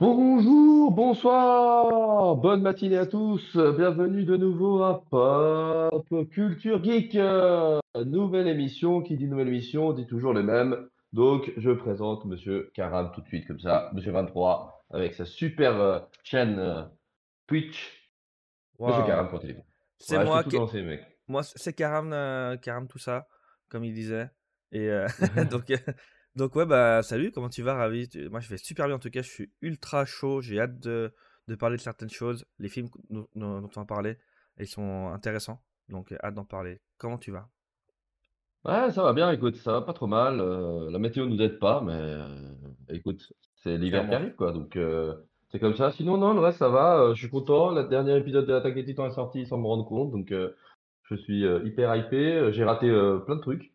Bonjour, bonsoir, bonne matinée à tous. Bienvenue de nouveau à Pop Culture Geek. Nouvelle émission, qui dit nouvelle émission dit toujours les mêmes. Donc, je présente Monsieur Karam tout de suite, comme ça, Monsieur 23, avec sa super euh, chaîne euh, Twitch. Monsieur Waouh. Karam, pour téléphone. C'est Ouais, moi qui. mec. Moi, c'est Karam, euh, Karam tout ça, comme il disait. Et donc, donc, ouais, bah, salut, comment tu vas, ravi? Moi, je vais super bien en tout cas, je suis ultra chaud, j'ai hâte de, de parler de certaines choses. Les films dont, on va parler, ils sont intéressants, donc euh, hâte d'en parler. Comment tu vas? Ouais, ça va bien, écoute, ça va pas trop mal. euh, la météo nous aide pas, mais euh, écoute, c'est l'hiver qui Clairement. arrive, quoi. Donc, euh, c'est comme ça. Sinon, non, le reste, ça va. euh, je suis content. Le dernier épisode de l'Attaque des Titans est sorti sans me rendre compte. Donc, euh, je suis euh, hyper hypé. J'ai raté euh, plein de trucs.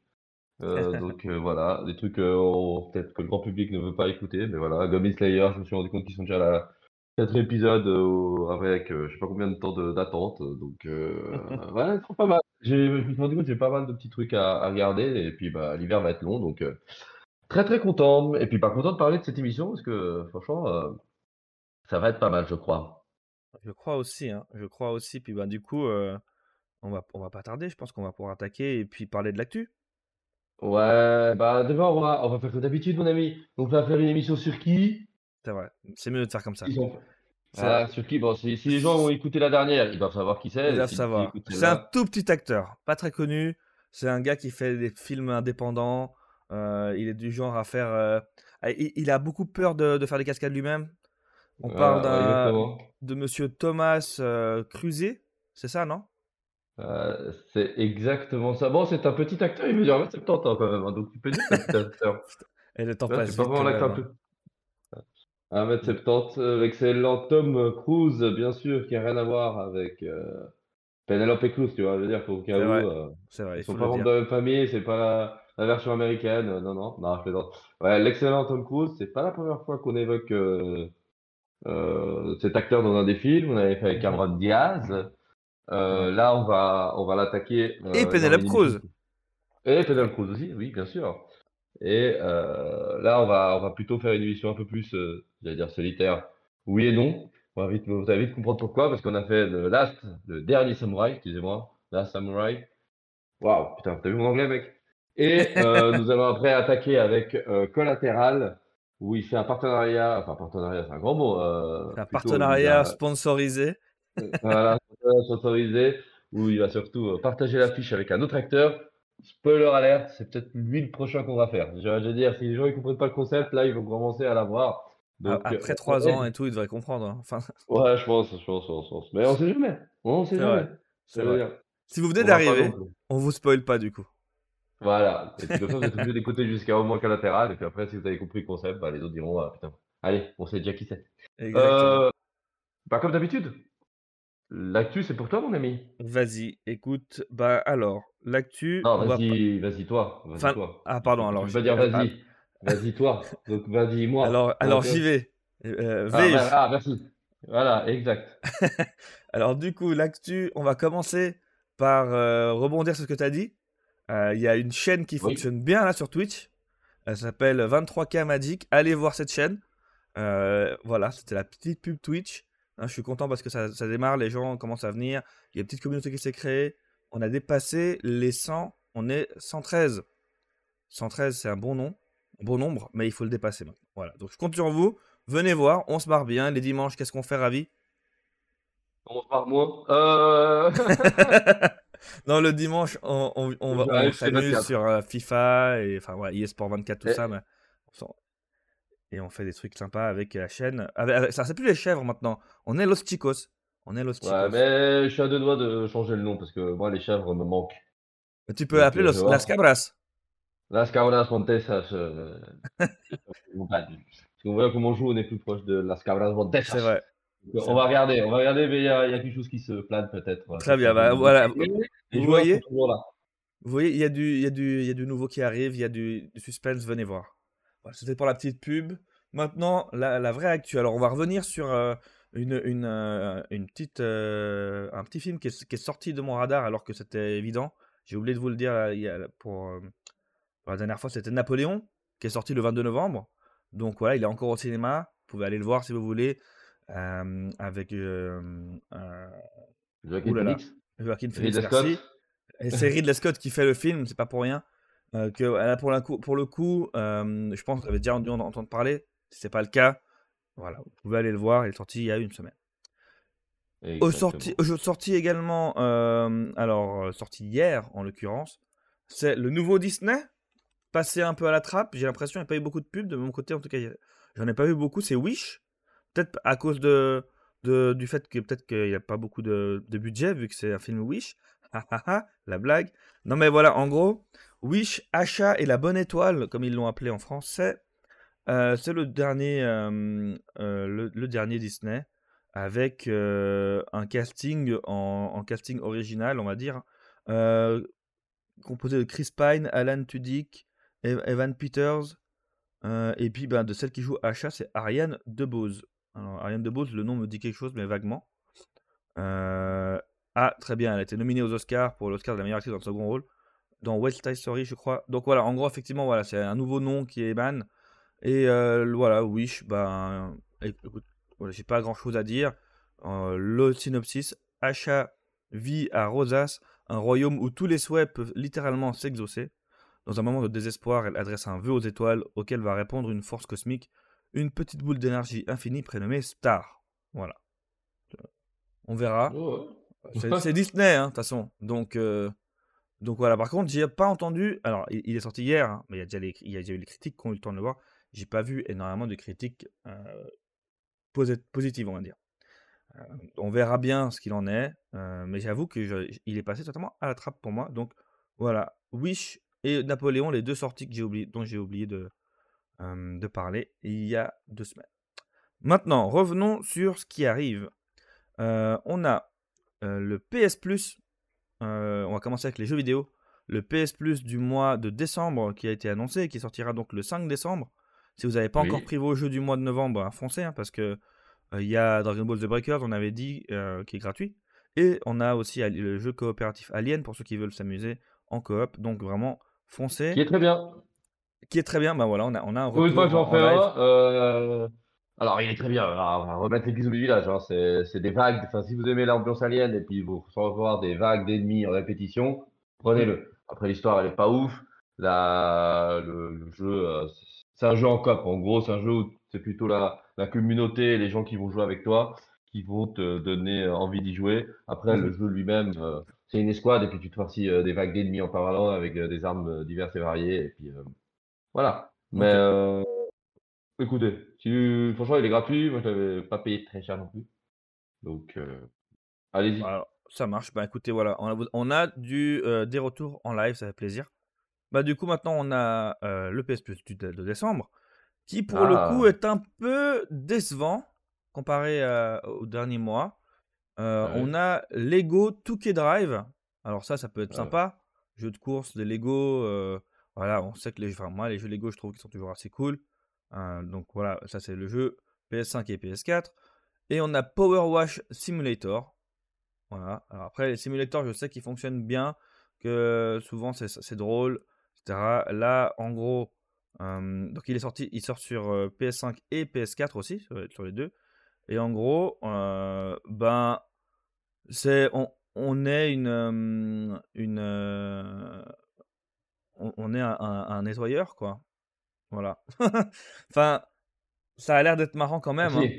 Euh, donc, euh, voilà, des trucs euh, on- peut-être que le grand public ne veut pas écouter. Mais voilà, Goblin Slayer, je me suis rendu compte qu'ils sont déjà à la quatrième épisode euh, avec euh, je sais pas combien de temps de- d'attente. Donc, euh, ouais, c'est pas mal. J'ai- Je me suis rendu compte que j'ai pas mal de petits trucs à, à regarder. Et puis, bah, l'hiver va être long. Donc, euh, très, très content. Et puis, pas content de parler de cette émission parce que, franchement, euh, ça va être pas mal, je crois. Je crois aussi, hein, je crois aussi. Puis, bah, du coup, euh, on va, on va pas tarder, je pense qu'on va pouvoir attaquer et puis parler de l'actu. Ouais, bah, d'abord, on va, on va faire comme d'habitude, mon ami. Donc, on va faire une émission sur qui? C'est vrai, c'est mieux de faire comme ça. Ils ont... Ah, sur qui? Bon, si, si les gens ont écouté la dernière, ils doivent savoir qui Ils c'est. doivent Si, s'ils savoir. C'est un tout petit acteur, pas très connu. C'est un gars qui fait des films indépendants. euh, il est du genre à faire. euh, il, il a beaucoup peur de, de faire des cascades lui-même. On parle d'un exactement. de Monsieur Thomas euh, Cruzet, c'est ça, non? Euh, c'est exactement ça. Bon, c'est un petit acteur, il mesure 1m70 hein, quand même. hein, donc, tu peux dire que c'est un petit acteur. Et le temps passe c'est pas vite vraiment quand l'acteur même. plus. 1m70, euh, l'excellent Tom Cruise, bien sûr, qui a rien à voir avec euh, Penelope Cruz, tu vois. Je veux dire, qu'au cas C'est où, vrai, euh, c'est vrai, ils il sont pas le membres dire. de la même famille, c'est pas la, la version américaine. euh, Non, non, non, je plaisante. Ouais, l'excellent Tom Cruise, c'est pas la première fois qu'on évoque euh, euh, cet acteur dans un des films. On avait fait avec Mhm. Cameron Diaz. Euh, là, on va, on va l'attaquer Et euh, dans Penelope. Cruz. Et Penelope Cruz aussi, oui, bien sûr. Et euh, là, on va, on va plutôt faire une émission un peu plus, j'allais dire solitaire. Oui et non. On va vite, vous allez vite comprendre pourquoi, parce qu'on a fait le Last, le dernier Samouraï, excusez-moi, Last Samurai. Waouh, putain, t'as vu mon anglais, mec? Et euh, nous allons après attaquer avec euh, Collateral, où il fait un partenariat, enfin partenariat, c'est un grand mot, euh, un partenariat sponsorisé. voilà, sponsorisé, où il va surtout euh, partager l'affiche avec un autre acteur. Spoiler alert, c'est peut-être lui le prochain qu'on va faire. Je, veux dire, si les gens ne comprennent pas le concept, là, ils vont commencer à l'avoir. A- Donc, euh, Après on trois ans et tout, il devrait comprendre. hein. Enfin, Ouais, je pense, je pense, je pense. Mais on sait jamais. On sait jamais. vrai, Si vous venez d'arriver, on vous spoil pas du coup. Voilà. Et puis comme ça, vous êtes obligé d'écouter jusqu'à au moins collatéral. Et puis après, si vous avez compris le concept, bah, les autres diront, ah, putain, allez, on sait déjà qui c'est. Euh, bah, comme d'habitude, l'actu, c'est pour toi, mon ami? Vas-y, écoute, bah alors, l'actu, Non, on va vas-y, vas-y, toi. Vas-y, Enfin, toi. ah pardon, alors, je- pas dire euh, ah, vas-y. Vas-y, toi. Donc, vas-y, moi. alors, Donc, alors euh, j'y vais. Euh, ah, vais-je? mer- ah, merci. Voilà, exact. Alors du coup, l'actu, on va commencer par euh, rebondir sur ce que tu as dit. Euh, Il y a une chaîne qui Oui. fonctionne bien là sur Twitch. Elle s'appelle 23K Magic. Allez voir cette chaîne. Euh, voilà, c'était la petite pub Twitch. Hein, je suis content parce que ça, ça démarre, les gens commencent à venir. Il y a une petite communauté qui s'est créée. On a dépassé les 100. On est 113. 113, c'est un bon nom, un bon nombre, mais il faut le dépasser maintenant. Voilà, donc je compte sur vous. Venez voir, on se marre bien. Les dimanches, qu'est-ce qu'on fait, Ravi? On se parle moins. Euh... non, le dimanche, on, on, on va, Je on rêve, c'est s'amuse 24. sur euh, FIFA et enfin ouais, eSport 24, tout Et- ça, mais et on fait des trucs sympas avec la chaîne. Avec, avec- ça, c'est plus les chèvres maintenant. On est Los Chicos. On est Los Chicos. Ouais, mais je suis à deux doigts de changer le nom parce que moi, les chèvres me manquent. Mais Tu peux Donc, appeler euh, Los, Las. Cabras. Las Cabras Montesas. Euh... Parce qu'on voit comment on joue, on est plus proche de Las Cabras Montesas. C'est vrai. Donc, On va regarder, on va regarder, mais il y, a il y a quelque chose qui se plane peut-être. euh, Très bien, bah, voilà. Les Vous voyez. Vous il y, a du, y a du, il y a du nouveau qui arrive, il y a du, du suspense, venez voir. Voilà, C'était pour la petite pub. Maintenant, la, la vraie actu. Alors, on va revenir sur euh, une, une, euh, une petite, euh, un petit film qui est, qui est sorti de mon radar alors que c'était évident. J'ai oublié de vous le dire là, il y a- pour, pour la dernière fois, c'était Napoléon qui est sorti le 22 novembre. Donc voilà, il est encore au cinéma. Vous pouvez aller le voir si vous voulez. avec Joaquin. Phoenix, Joaquin Phoenix, merci. Et c'est Ridley Scott qui fait le film, c'est pas pour rien. Euh, que, là, pour, la coup- pour le coup, euh, je pense que vous avez déjà dû en entendre parler. Si c'est pas le cas, voilà, vous pouvez aller le voir. Il est sorti il y a une semaine. Au sorti, sorti également, euh, alors euh, sorti hier en l'occurrence, c'est le nouveau Disney, passé un peu à la trappe. J'ai l'impression qu'il n'y a pas eu beaucoup de pubs de mon côté, en tout cas, j'en ai pas vu beaucoup. C'est Wish, peut-être à cause de, de- du fait que peut-être qu'il n'y a pas beaucoup de, de budget vu que c'est un film Wish. Ha, ha, ha, la blague. Non mais voilà, en gros, Wish, Achat et la bonne étoile, comme ils l'ont appelé en français, euh, c'est le dernier, euh, euh, le, dernier Disney avec un casting en, casting original, on va dire, composé de Chris Pine, Alan Tudyk, Ev- Evan Peters, et puis ben, de celle qui joue Asha, c'est Ariane DeBose. Alors, Ariane DeBose, le nom me dit quelque chose, mais vaguement. Ah, très bien, elle a été nominée aux Oscars pour l'Oscar de la meilleure actrice dans le second rôle, dans West Side Story, je crois. Donc voilà, en gros, effectivement, voilà, c'est un nouveau nom qui émane. Et euh, voilà, Wish, ben, écoute, voilà, j'ai pas grand chose à dire. Euh, le synopsis Asha vit à Rosas, un royaume où tous les souhaits peuvent littéralement s'exaucer. Dans un moment de désespoir, elle adresse un vœu aux étoiles auquel va répondre une force cosmique, une petite boule d'énergie infinie prénommée Star. Voilà. On verra. Oh. C'est Disney, hein, de toute façon. Donc, euh, donc voilà. Par contre, j'ai pas entendu. Alors, il, il est sorti hier, hein, mais il y, a déjà les, il y a déjà eu les critiques qui ont eu le temps de le voir. J'ai pas vu énormément de critiques euh, posi- positives, on va dire. Euh, on verra bien ce qu'il en est, euh, mais j'avoue que je- il est passé totalement à la trappe pour moi. Donc voilà, Wish et Napoléon, les deux sorties que oublié, dont j'ai oublié de, de parler il y a deux semaines. Maintenant, revenons sur ce qui arrive. On a le PS Plus. on va commencer avec les jeux vidéo. Le PS Plus du mois de décembre qui a été annoncé et qui sortira donc le 5 décembre. Si vous n'avez pas Oui. encore pris vos jeux du mois de novembre, hein, foncez hein, parce que euh, il y a Dragon Ball The Breakers, on avait dit, euh, qui est gratuit. Et on a aussi le jeu coopératif Alien pour ceux qui veulent s'amuser en coop. Donc vraiment, foncez. Qui est très bien. Qui est très bien. Bah voilà, on a, on a un Pour une fois que retour j'en en, en fais un, euh, alors il est très bien. Alors, on va remettre l'église au village. Hein. C'est, des vagues. Enfin, si vous aimez l'ambiance alien et puis vous revoir des vagues d'ennemis en répétition, prenez-le. Après l'histoire, elle est pas ouf. La, le, le jeu, euh, c'est un jeu en coop. En gros, c'est un jeu où c'est plutôt la, la communauté, les gens qui vont jouer avec toi, qui vont te donner euh, envie d'y jouer. Après, le jeu lui-même, euh, c'est une escouade et puis tu te farcis euh, des vagues d'ennemis en parlant avec euh, des armes diverses et variées. Et puis voilà. Mais écoutez, si, franchement, il est gratuit. Moi, je l'avais pas payé très cher non plus. Donc, allez-y. Alors, ça marche. Bah écoutez, voilà, on a, on a du, des retours en live, ça fait plaisir. Bah du coup, maintenant, on a euh, le PS Plus du- de décembre, qui pour le coup Ah. est un peu décevant comparé à- au dernier mois. Euh, Ouais. On a Lego 2K Drive. Alors ça, ça peut être Ouais. sympa. Jeu de course, des Lego. euh, voilà, on sait que les, enfin, moi, les jeux Lego, je trouve qu'ils sont toujours assez cool. Euh, donc voilà, ça c'est le jeu PS5 et PS4. Et on a Power Wash Simulator. Voilà. Alors après, les simulateurs, je sais qu'ils fonctionnent bien, que souvent c'est c'est drôle, etc. Là, en gros, euh, donc il est sorti, il sort sur euh, PS5 et PS4 aussi, sur, sur les deux. Et en gros, ben, c'est on, on est une une on, on est un, un- un nettoyeur quoi. Voilà. enfin, ça a l'air d'être marrant quand même. hein.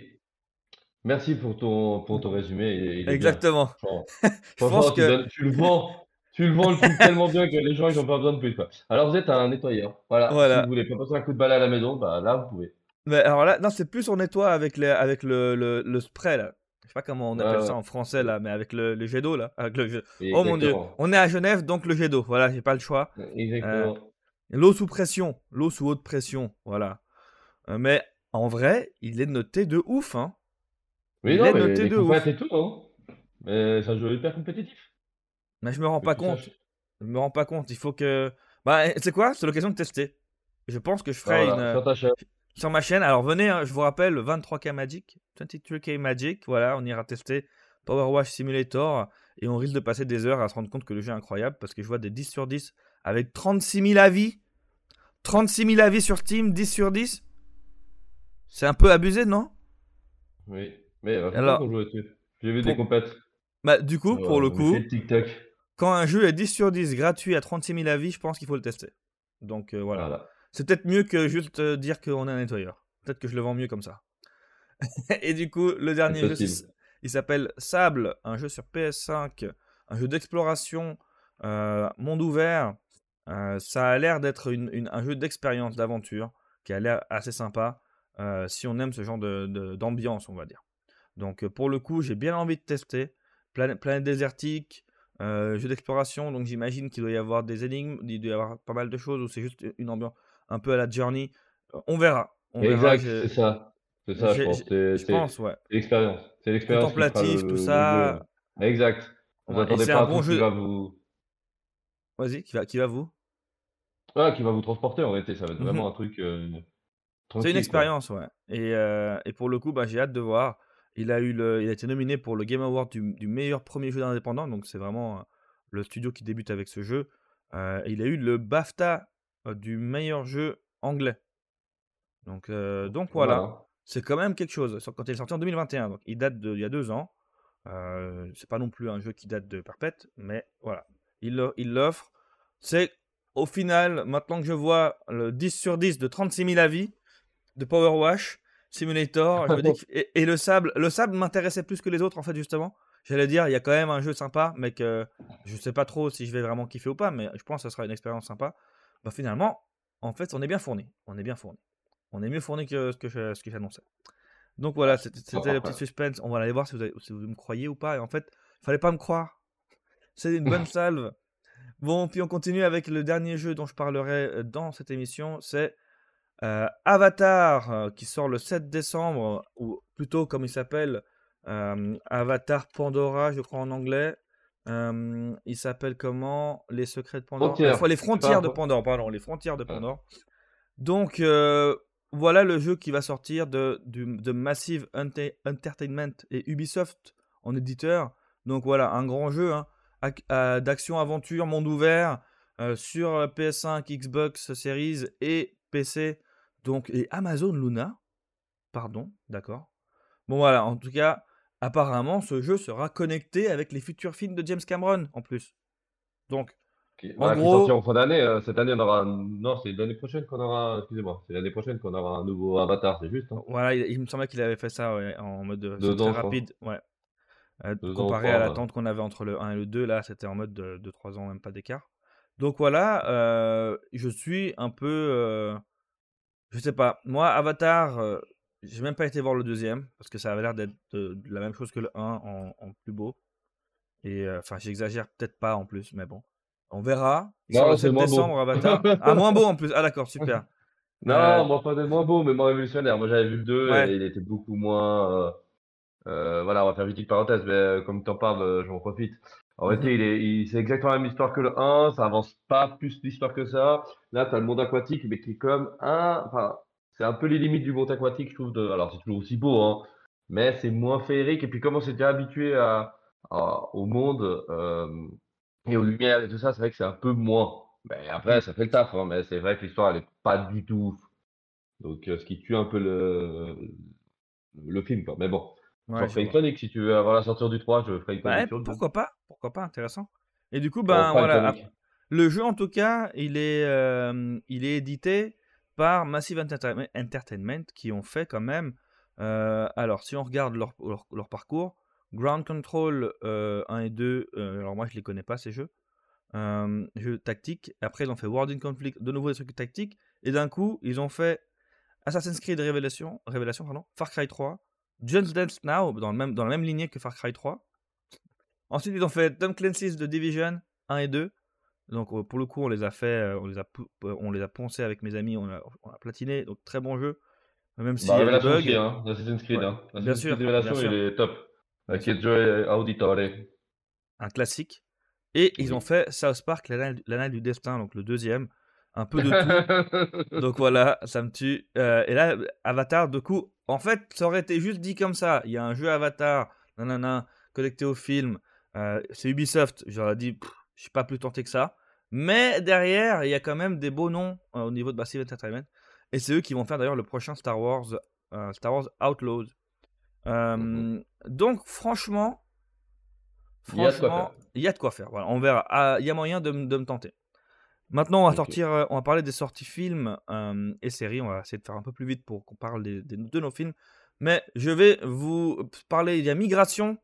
Merci. Pour ton, pour ton résumé. Il, il est bien. Exactement. Je pense tu, que donnes- tu le vends. Tu le vends le truc tellement bien que les gens, ils ont pas besoin de plus. Quoi. Alors, vous êtes un nettoyeur. Voilà. Voilà. Si vous voulez pas passer un coup de balai à la maison, bah, là, vous pouvez. Mais alors là, non, c'est plus on nettoie avec, les, avec le, le, le spray là. Je sais pas comment on appelle ouais. ça en français là, mais avec le, le jet d'eau là. Avec le jet- Oh mon dieu, on est à Genève donc le jet d'eau. Voilà, j'ai pas le choix. Exactement. L'eau sous pression, l'eau sous haute pression, voilà. Euh, mais en vrai, il est noté de ouf, hein. oui, il non, est mais noté les de ouf. et tout, hein. Mais c'est un jeu hyper compétitif. Mais je me rends que pas tu compte. saches. Je me rends pas compte. Il faut que. Bah, c'est quoi? C'est l'occasion de tester. Je pense que je ferai Voilà, une. sur ta chaîne. sur ma chaîne. Alors venez, hein, je vous rappelle, le 23K Magic, 23K Magic, voilà, on ira tester Power Wash Simulator et on risque de passer des heures à se rendre compte que le jeu est incroyable parce que je vois des 10 sur 10 avec 36 000 avis. 36 000 avis sur Steam, 10 sur 10. C'est un peu abusé, non? Oui, mais euh, Alors, jouer dessus. J'ai vu pour- des compètes. Bah, du coup, pour le euh, coup, TikTok. Quand un jeu est 10 sur 10 gratuit à 36 000 avis, je pense qu'il faut le tester. Donc euh, voilà. Voilà. C'est peut-être mieux que juste euh, dire qu'on est un nettoyeur. Peut-être que je le vends mieux comme ça. Et du coup, le dernier jeu, il s'appelle Sable, un jeu sur PS5, un jeu d'exploration, euh, monde ouvert. Euh, ça a l'air d'être une- une- un jeu d'expérience, d'aventure, qui a l'air assez sympa, euh, si on aime ce genre de- de- d'ambiance, on va dire. Donc pour le coup, j'ai bien envie de tester. Planète, planète désertique, euh, jeu d'exploration, donc j'imagine qu'il doit y avoir des énigmes, il doit y avoir pas mal de choses, ou c'est juste une ambiance un peu à la Journey. Euh, On verra. On verra. Exact, c'est ça. C'est ça, je pense. Je c'est pense, ouais. l'expérience. C'est l'expérience Contemplatif, le- tout ça. Exact. Vous Ouais, c'est pas un bon qui jeu. va vous... Vas-y, qui va, qui va vous? Ah, qui va vous transporter en réalité. Ça va être vraiment un truc euh, C'est une quoi. expérience, ouais. Et, euh, et pour le coup, bah, j'ai hâte de voir. Il a, eu le, il a été nominé pour le Game Award du, du meilleur premier jeu indépendant, donc c'est vraiment euh, le studio qui débute avec ce jeu. Euh, il a eu le BAFTA euh, du meilleur jeu anglais. Donc, euh, donc voilà, Voilà. c'est quand même quelque chose. Quand il est sorti en 2021, donc il date d'il y a deux ans. Euh, c'est pas non plus un jeu qui date de perpète, mais voilà, il l'offre. C'est au final, maintenant que je vois le 10 sur 10 de 36 000 avis de Power Wash Simulator, je me dis que- et, et le sable, le sable m'intéressait plus que les autres en fait justement. J'allais dire, il y a quand même un jeu sympa, mais que je sais pas trop si je vais vraiment kiffer ou pas, mais je pense que ça sera une expérience sympa. Bah finalement, en fait, on est bien fourni. On est bien fourni. On est mieux fourni que ce que je- ce que j'annonçais. Donc voilà, c'était c'était le petit suspense. On va aller voir si vous, avez- si vous me croyez ou pas. Et en fait, fallait pas me croire. C'est une bonne salve. Bon, puis on continue avec le dernier jeu dont je parlerai euh, dans cette émission. C'est euh, Avatar, euh, qui sort le 7 décembre, ou plutôt comme il s'appelle, euh, Avatar Pandora, je crois en anglais. Il s'appelle comment? Les secrets de Pandore Frontières. Enfin, Les frontières de Pandore, pardon, les frontières de. Pandore. Donc, voilà le jeu qui va sortir de, de Massive Ente- Entertainment et Ubisoft en éditeur. Donc voilà, un grand jeu hein, ac- d'action-aventure, monde ouvert, sur euh, PS5, Xbox Series et PC. Donc, et Amazon Luna. Pardon, d'accord. Bon voilà, en tout cas, apparemment, ce jeu sera connecté avec les futurs films de James Cameron en plus. Donc, Qui, En voilà, qui gros- sortiront en fin d'année. euh, cette année, on aura. Non, c'est l'année prochaine qu'on aura. Excusez-moi, c'est l'année prochaine qu'on aura un nouveau Avatar, c'est juste. hein. Voilà, il, il me semblait qu'il avait fait ça ouais, en mode euh, très rapide. Ouais. Euh, ans, comparé à ouais. l'attente qu'on avait entre le 1 et le 2, là c'était en mode de, 3 ans, même pas d'écart. Donc voilà, euh, je suis un peu. Euh, je sais pas, moi, Avatar, euh, j'ai même pas été voir le deuxième parce que ça avait l'air d'être de, de la même chose que le 1 en, en plus beau. Et euh, enfin, j'exagère peut-être pas en plus, mais bon. On verra. Il Non, c'est 7 moins beau. décembre, Avatar. ah, moins beau en plus. Ah, d'accord, super. Non, Euh, moi pas des moins beau, mais moins révolutionnaire. Moi j'avais vu le 2 Ouais. et il était beaucoup moins. euh, euh, voilà, on va faire une petite parenthèse, mais euh, comme tu en parles, euh, j'en profite. En Mhm. réalité, il est, il- c'est exactement la même histoire que le 1, ça avance pas plus l'histoire que ça. Là, tu as le monde aquatique, mais qui est comme un. Enfin, c'est un peu les limites du monde aquatique, je trouve. De... Alors, c'est toujours aussi beau, hein, mais c'est moins féerique. Et puis, comme on déjà habitué à, à- au monde euh, et aux lumières et tout ça, c'est vrai que c'est un peu moins. Mais après, ça fait le taf, hein, mais c'est vrai que l'histoire, elle est pas du tout ouf. Donc, euh, ce qui tue un peu le, le film, quoi. Mais bon, ouais, je ferai une chronique si tu veux. Avant la sortie du 3, je ferai une chronique 2. pourquoi pas Pourquoi pas Intéressant. Et du coup, ben voilà. Le jeu, en tout cas, il est, euh, il est édité par Massive Entertainment, qui ont fait quand même. euh, alors, si on regarde leur, leur, leur parcours, Ground Control euh, 1 et 2, euh, alors moi je les connais pas ces jeux. Euh, jeux tactiques. Après, ils ont fait World in Conflict, de nouveau des trucs tactiques. Et d'un coup, ils ont fait Assassin's Creed Révélation, Révélation pardon, Far Cry 3, Just Dance Now, dans, le même, dans la même lignée que Far Cry 3. Ensuite, ils ont fait Tom Clancy's The Division 1 et 2. Donc, euh, pour le coup, on les a fait, euh, on les a, euh, on les a poncés avec mes amis, on a, on a platiné. Donc, très bon jeu. Même s'il Bah, y a des bugs. hein. Assassin's Creed, Ouais. hein. Bien Assassin's sûr, Creed Révélation, bien sûr. il est top. Bien Avec Auditore. un classique. Et ils ont fait South Park, l'Anal du destin, donc le deuxième. Un peu de tout. Donc voilà, ça me tue. Euh, et là, Avatar, du coup, en fait, ça aurait été juste dit comme ça. Il y a un jeu Avatar, nanana, connecté au film. Euh, c'est Ubisoft. J'aurais dit, je suis pas plus tenté que ça. Mais derrière, il y a quand même des beaux noms euh, au niveau de Massive Entertainment. Et c'est eux qui vont faire d'ailleurs le prochain Star Wars Star Wars Outlaws. Mhm. Donc, franchement, Il y a de quoi franchement, faire. il y a de quoi faire. Voilà, on verra. Ah, Il y a moyen de, de me tenter. Maintenant, on va sortir, euh, on va parler des sorties films euh, et séries. On va essayer de faire un peu plus vite pour qu'on parle des- des- de nos films. Mais je vais vous parler. Il y a Migration,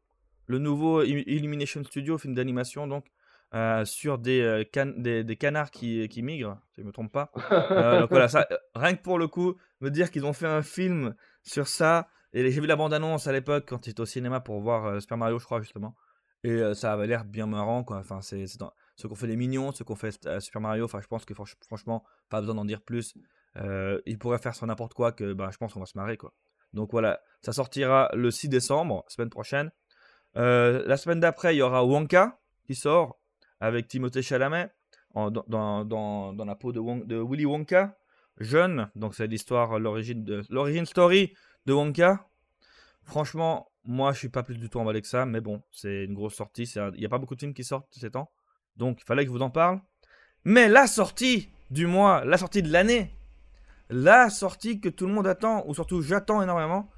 le nouveau Illumination Studio, film d'animation, donc euh, sur des, euh, canards qui, migrent, si je ne me trompe pas. Euh, donc voilà, ça, rien que pour le coup, me dire qu'ils ont fait un film sur ça. Et j'ai vu la bande-annonce à l'époque quand j'étais au cinéma pour voir Super Mario, je crois, justement. Et ça avait l'air bien marrant, quoi. Enfin, c'est ceux qu'on fait les mignons, ceux qu'on fait Super Mario. Enfin, je pense que franch- franchement, pas besoin d'en dire plus. Il pourrait faire sur n'importe quoi que ben, je pense qu'on va se marrer, quoi. Donc voilà, ça sortira le 6 décembre, semaine prochaine. Euh, la semaine d'après, il y aura Wonka qui sort avec Timothée Chalamet dans, la peau de, Willy Wonka, jeune. Donc c'est l'histoire, l'origine de l'origine story de Wonka. Franchement, moi je suis pas plus du tout emballé que ça, mais bon, c'est une grosse sortie. Il n'y a pas beaucoup de films qui sortent ces temps, donc il fallait que je vous en parle. Mais la sortie du mois, la sortie de l'année, la sortie que tout le monde attend, ou surtout j'attends énormément,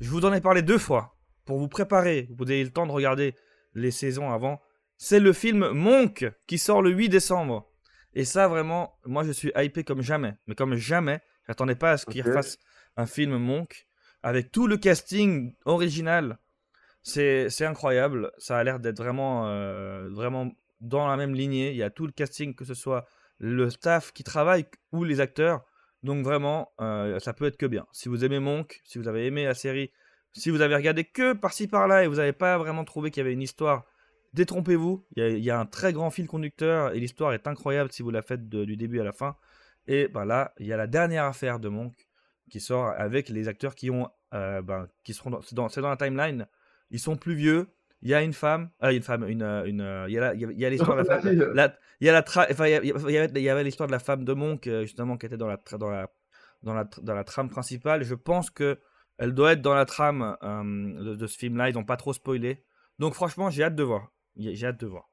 je vous en ai parlé deux fois pour vous préparer. Vous avez eu le temps de regarder les saisons avant. C'est le film Monk qui sort le 8 décembre. Et ça, vraiment, moi je suis hypé comme jamais. Mais comme jamais, j'attendais pas à ce qu'il Ok. refasse un film Monk avec tout le casting original. C'est c'est incroyable. Ça a l'air d'être vraiment, euh, vraiment dans la même lignée. Il y a tout le casting, que ce soit le staff qui travaille ou les acteurs. Donc vraiment, euh, ça peut être que bien. Si vous aimez Monk, si vous avez aimé la série, si vous avez regardé que par-ci par-là et vous n'avez pas vraiment trouvé qu'il y avait une histoire, détrompez-vous. Il y, a, il y a un très grand fil conducteur et l'histoire est incroyable si vous la faites de- du début à la fin. Et ben là, il y a la dernière affaire de Monk qui sort avec les acteurs qui ont, euh, ben, qui seront dans, c'est dans, la timeline. Ils sont plus vieux. Il y a une femme, ah, il y a une femme, une, une, il y a l'histoire de la femme. Il y a la tra- enfin, il y avait, l'histoire de la femme de Monk euh, justement qui était dans la, tra- dans la, dans la, dans la trame principale. Je pense que elle doit être dans la trame euh, de, de ce film-là. Ils n'ont pas trop spoilé. Donc franchement, j'ai hâte de voir. J'ai hâte de voir.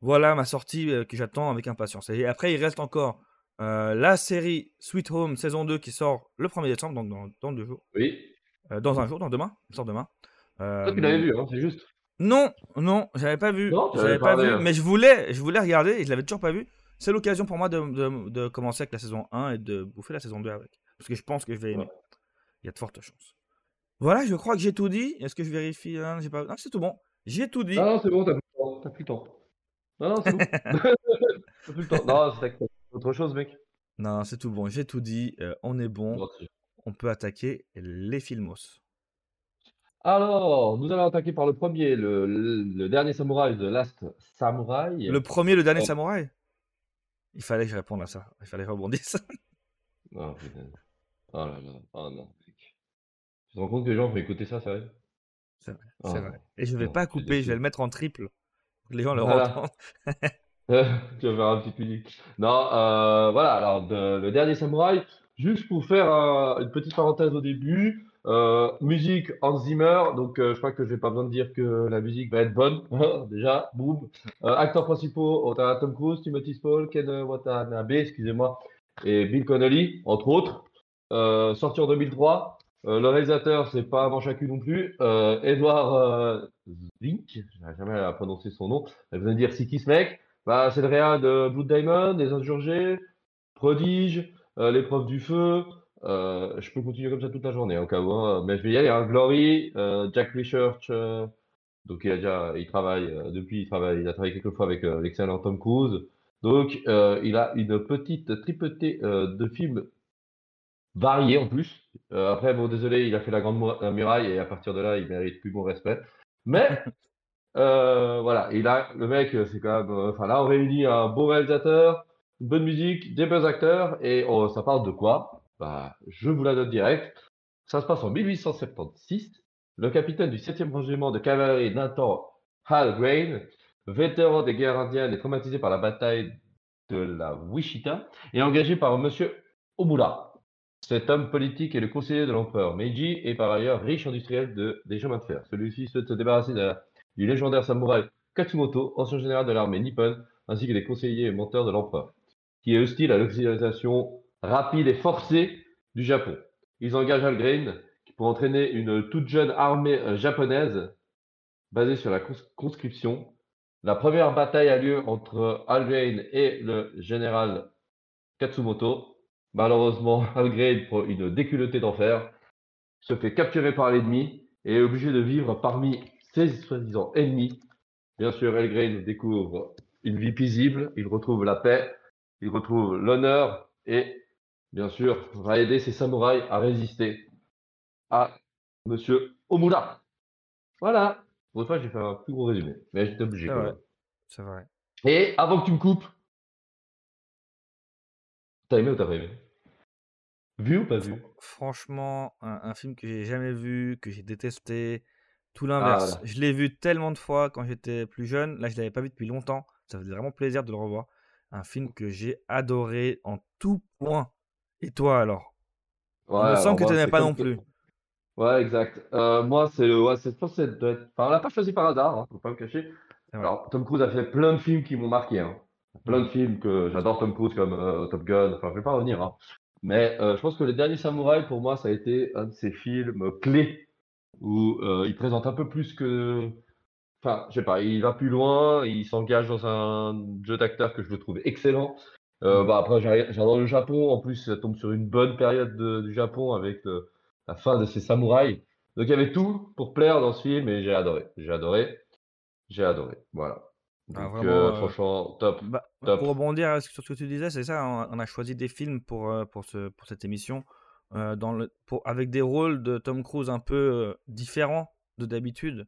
Voilà ma sortie euh, que j'attends avec impatience. Et après, il reste encore euh, la série Sweet Home saison 2 qui sort le 1er décembre, donc dans, dans deux jours. Oui. Euh, dans un jour, dans demain. Elle sort demain. Toi, tu Euh, l'avais vu, hein, c'est juste. non, non, j'avais pas vu. Non, tu j'avais avais pas vu, hein. mais je voulais, je voulais regarder et je l'avais toujours pas vu. C'est l'occasion pour moi de, de- de commencer avec la saison 1 et de bouffer la saison 2 avec. Parce que je pense que je vais aimer. Ouais. Il y a de fortes chances. Voilà, je crois que j'ai tout dit. Est-ce que je vérifie? Hein, j'ai pas... Non, c'est tout bon. J'ai tout dit. Ah non, c'est bon, t'as plus le temps. T'as plus le temps. Non, non, c'est bon. t'as plus le temps. Non, c'est autre chose, mec. Non, c'est tout bon. J'ai tout dit. euh, on est bon. On peut attaquer les filmos. Alors, nous allons attaquer par le premier, le, le, le dernier samouraï, The Last Samurai. Le premier, le dernier Oh. samouraï? Il fallait que je réponde à ça. Il fallait rebondir ça. Oh, putain. Oh là là. Oh non. Tu te rends compte que les gens vont écouter ça, sérieux? C'est vrai. C'est vrai. Et je vais non, pas couper. Je vais le mettre en triple. Pour que les gens le Voilà. entendent. tu vas faire un petit unique. Non, euh, voilà, alors de- le dernier samouraï, juste pour faire une petite parenthèse au début, euh, musique Hans Zimmer, donc euh, je crois que je n'ai pas besoin de dire que la musique va être bonne, déjà, boum. Euh, acteurs principaux, on a Tom Cruise, Timothy Spall, Ken Watanabe, excusez-moi, et Bill Connolly, entre autres. Euh, sorti en 2003. Euh, le réalisateur, c'est pas avant chacune non plus. Euh, euh, Zink, je n'arrive jamais à prononcer son nom. Vous allez me dire, c'est qui ce mec? Bah, c'est le réal de Blood Diamond, Les Insurgés, Prodige, euh, L'épreuve du feu. Euh, je peux continuer comme ça toute la journée, au cas où, hein, mais je vais y aller. Hein. Glory, euh, Jack Research, euh, donc il a déjà, il travaille euh, depuis, il travaille, il a travaillé quelques fois avec euh, l'excellent Tom Cruise. Donc euh, il a une petite tripotée euh, de films variés en plus. Euh, après, bon, désolé, il a fait la Grande Muraille et à partir de là, il mérite plus mon respect. Mais euh, voilà, et là, le mec, euh, c'est quand même. euh, Enfin, là, on réunit un beau réalisateur, une bonne musique, des bons acteurs, et oh, ça parle de quoi? Bah, Je vous la donne direct. Ça se passe en 1876. Le capitaine du 7e régiment de cavalerie Nathan Hal Grain, vétéran des guerres indiennes et traumatisé par la bataille de la Wichita, est engagé par monsieur Omura. Cet homme politique est le conseiller de l'empereur Meiji et par ailleurs riche industriel de, des chemins de fer. Celui-ci souhaite se débarrasser du légendaire samouraï Katsumoto, ancien général de l'armée nippone, ainsi que des conseillers et menteurs de l'empereur, qui est hostile à l'occidentalisation rapide et forcée du Japon. Ils engagent Algren pour entraîner une toute jeune armée euh, japonaise basée sur la conscription. La première bataille a lieu entre Algrain et le général Katsumoto. Malheureusement, Algrain prend une déculottée d'enfer, se fait capturer par l'ennemi et est obligé de vivre parmi ses soi-disant ennemis. Bien sûr, Algrain découvre une vie paisible, il retrouve la paix, il retrouve l'honneur et, bien sûr, va aider ses samouraïs à résister à Monsieur Omura. Voilà. Pour fois, j'ai fait un plus gros résumé, mais j'étais obligé. C'est vrai. Et avant que tu me coupes, t'as aimé ou t'as pas aimé? Vu ou pas vu? Franchement, un, film que j'ai jamais vu, que j'ai détesté, tout l'inverse. Ah, je l'ai vu tellement de fois quand j'étais plus jeune. Là, je l'avais pas vu depuis longtemps. Ça faisait vraiment plaisir de le revoir. Un film que j'ai adoré en tout point. Et toi alors? Ouais, On sent que tu n'aimais pas non plus. Ouais, exact. Euh, moi, c'est le. Ouais, c'est, enfin, on l'a pas choisi par hasard, hein, faut pas me cacher. Alors, Tom Cruise a fait plein de films qui m'ont marqué. Hein. Plein de films que j'adore Tom Cruise comme euh, Top Gun. Enfin, je vais pas revenir. Hein. Mais euh, je pense que Les Derniers Samouraïs, pour moi, ça a été un de ces films clés où il présente un peu plus que. Enfin, je sais pas, il va plus loin, il s'engage dans un jeu d'acteur que je le trouve excellent. bah, après, j'adore le Japon. En plus, ça tombe sur une bonne période du Japon avec la fin de ces samouraïs. Donc il y avait tout pour plaire dans ce film et j'ai adoré. J'ai adoré. J'ai adoré. Voilà. Ah, Donc, euh, euh, franchement, top, bah, top, Pour rebondir sur ce que tu disais, c'est ça, on a choisi des films pour, euh, pour, ce, pour cette émission dans le, pour, avec des rôles de Tom Cruise un peu différents de d'habitude.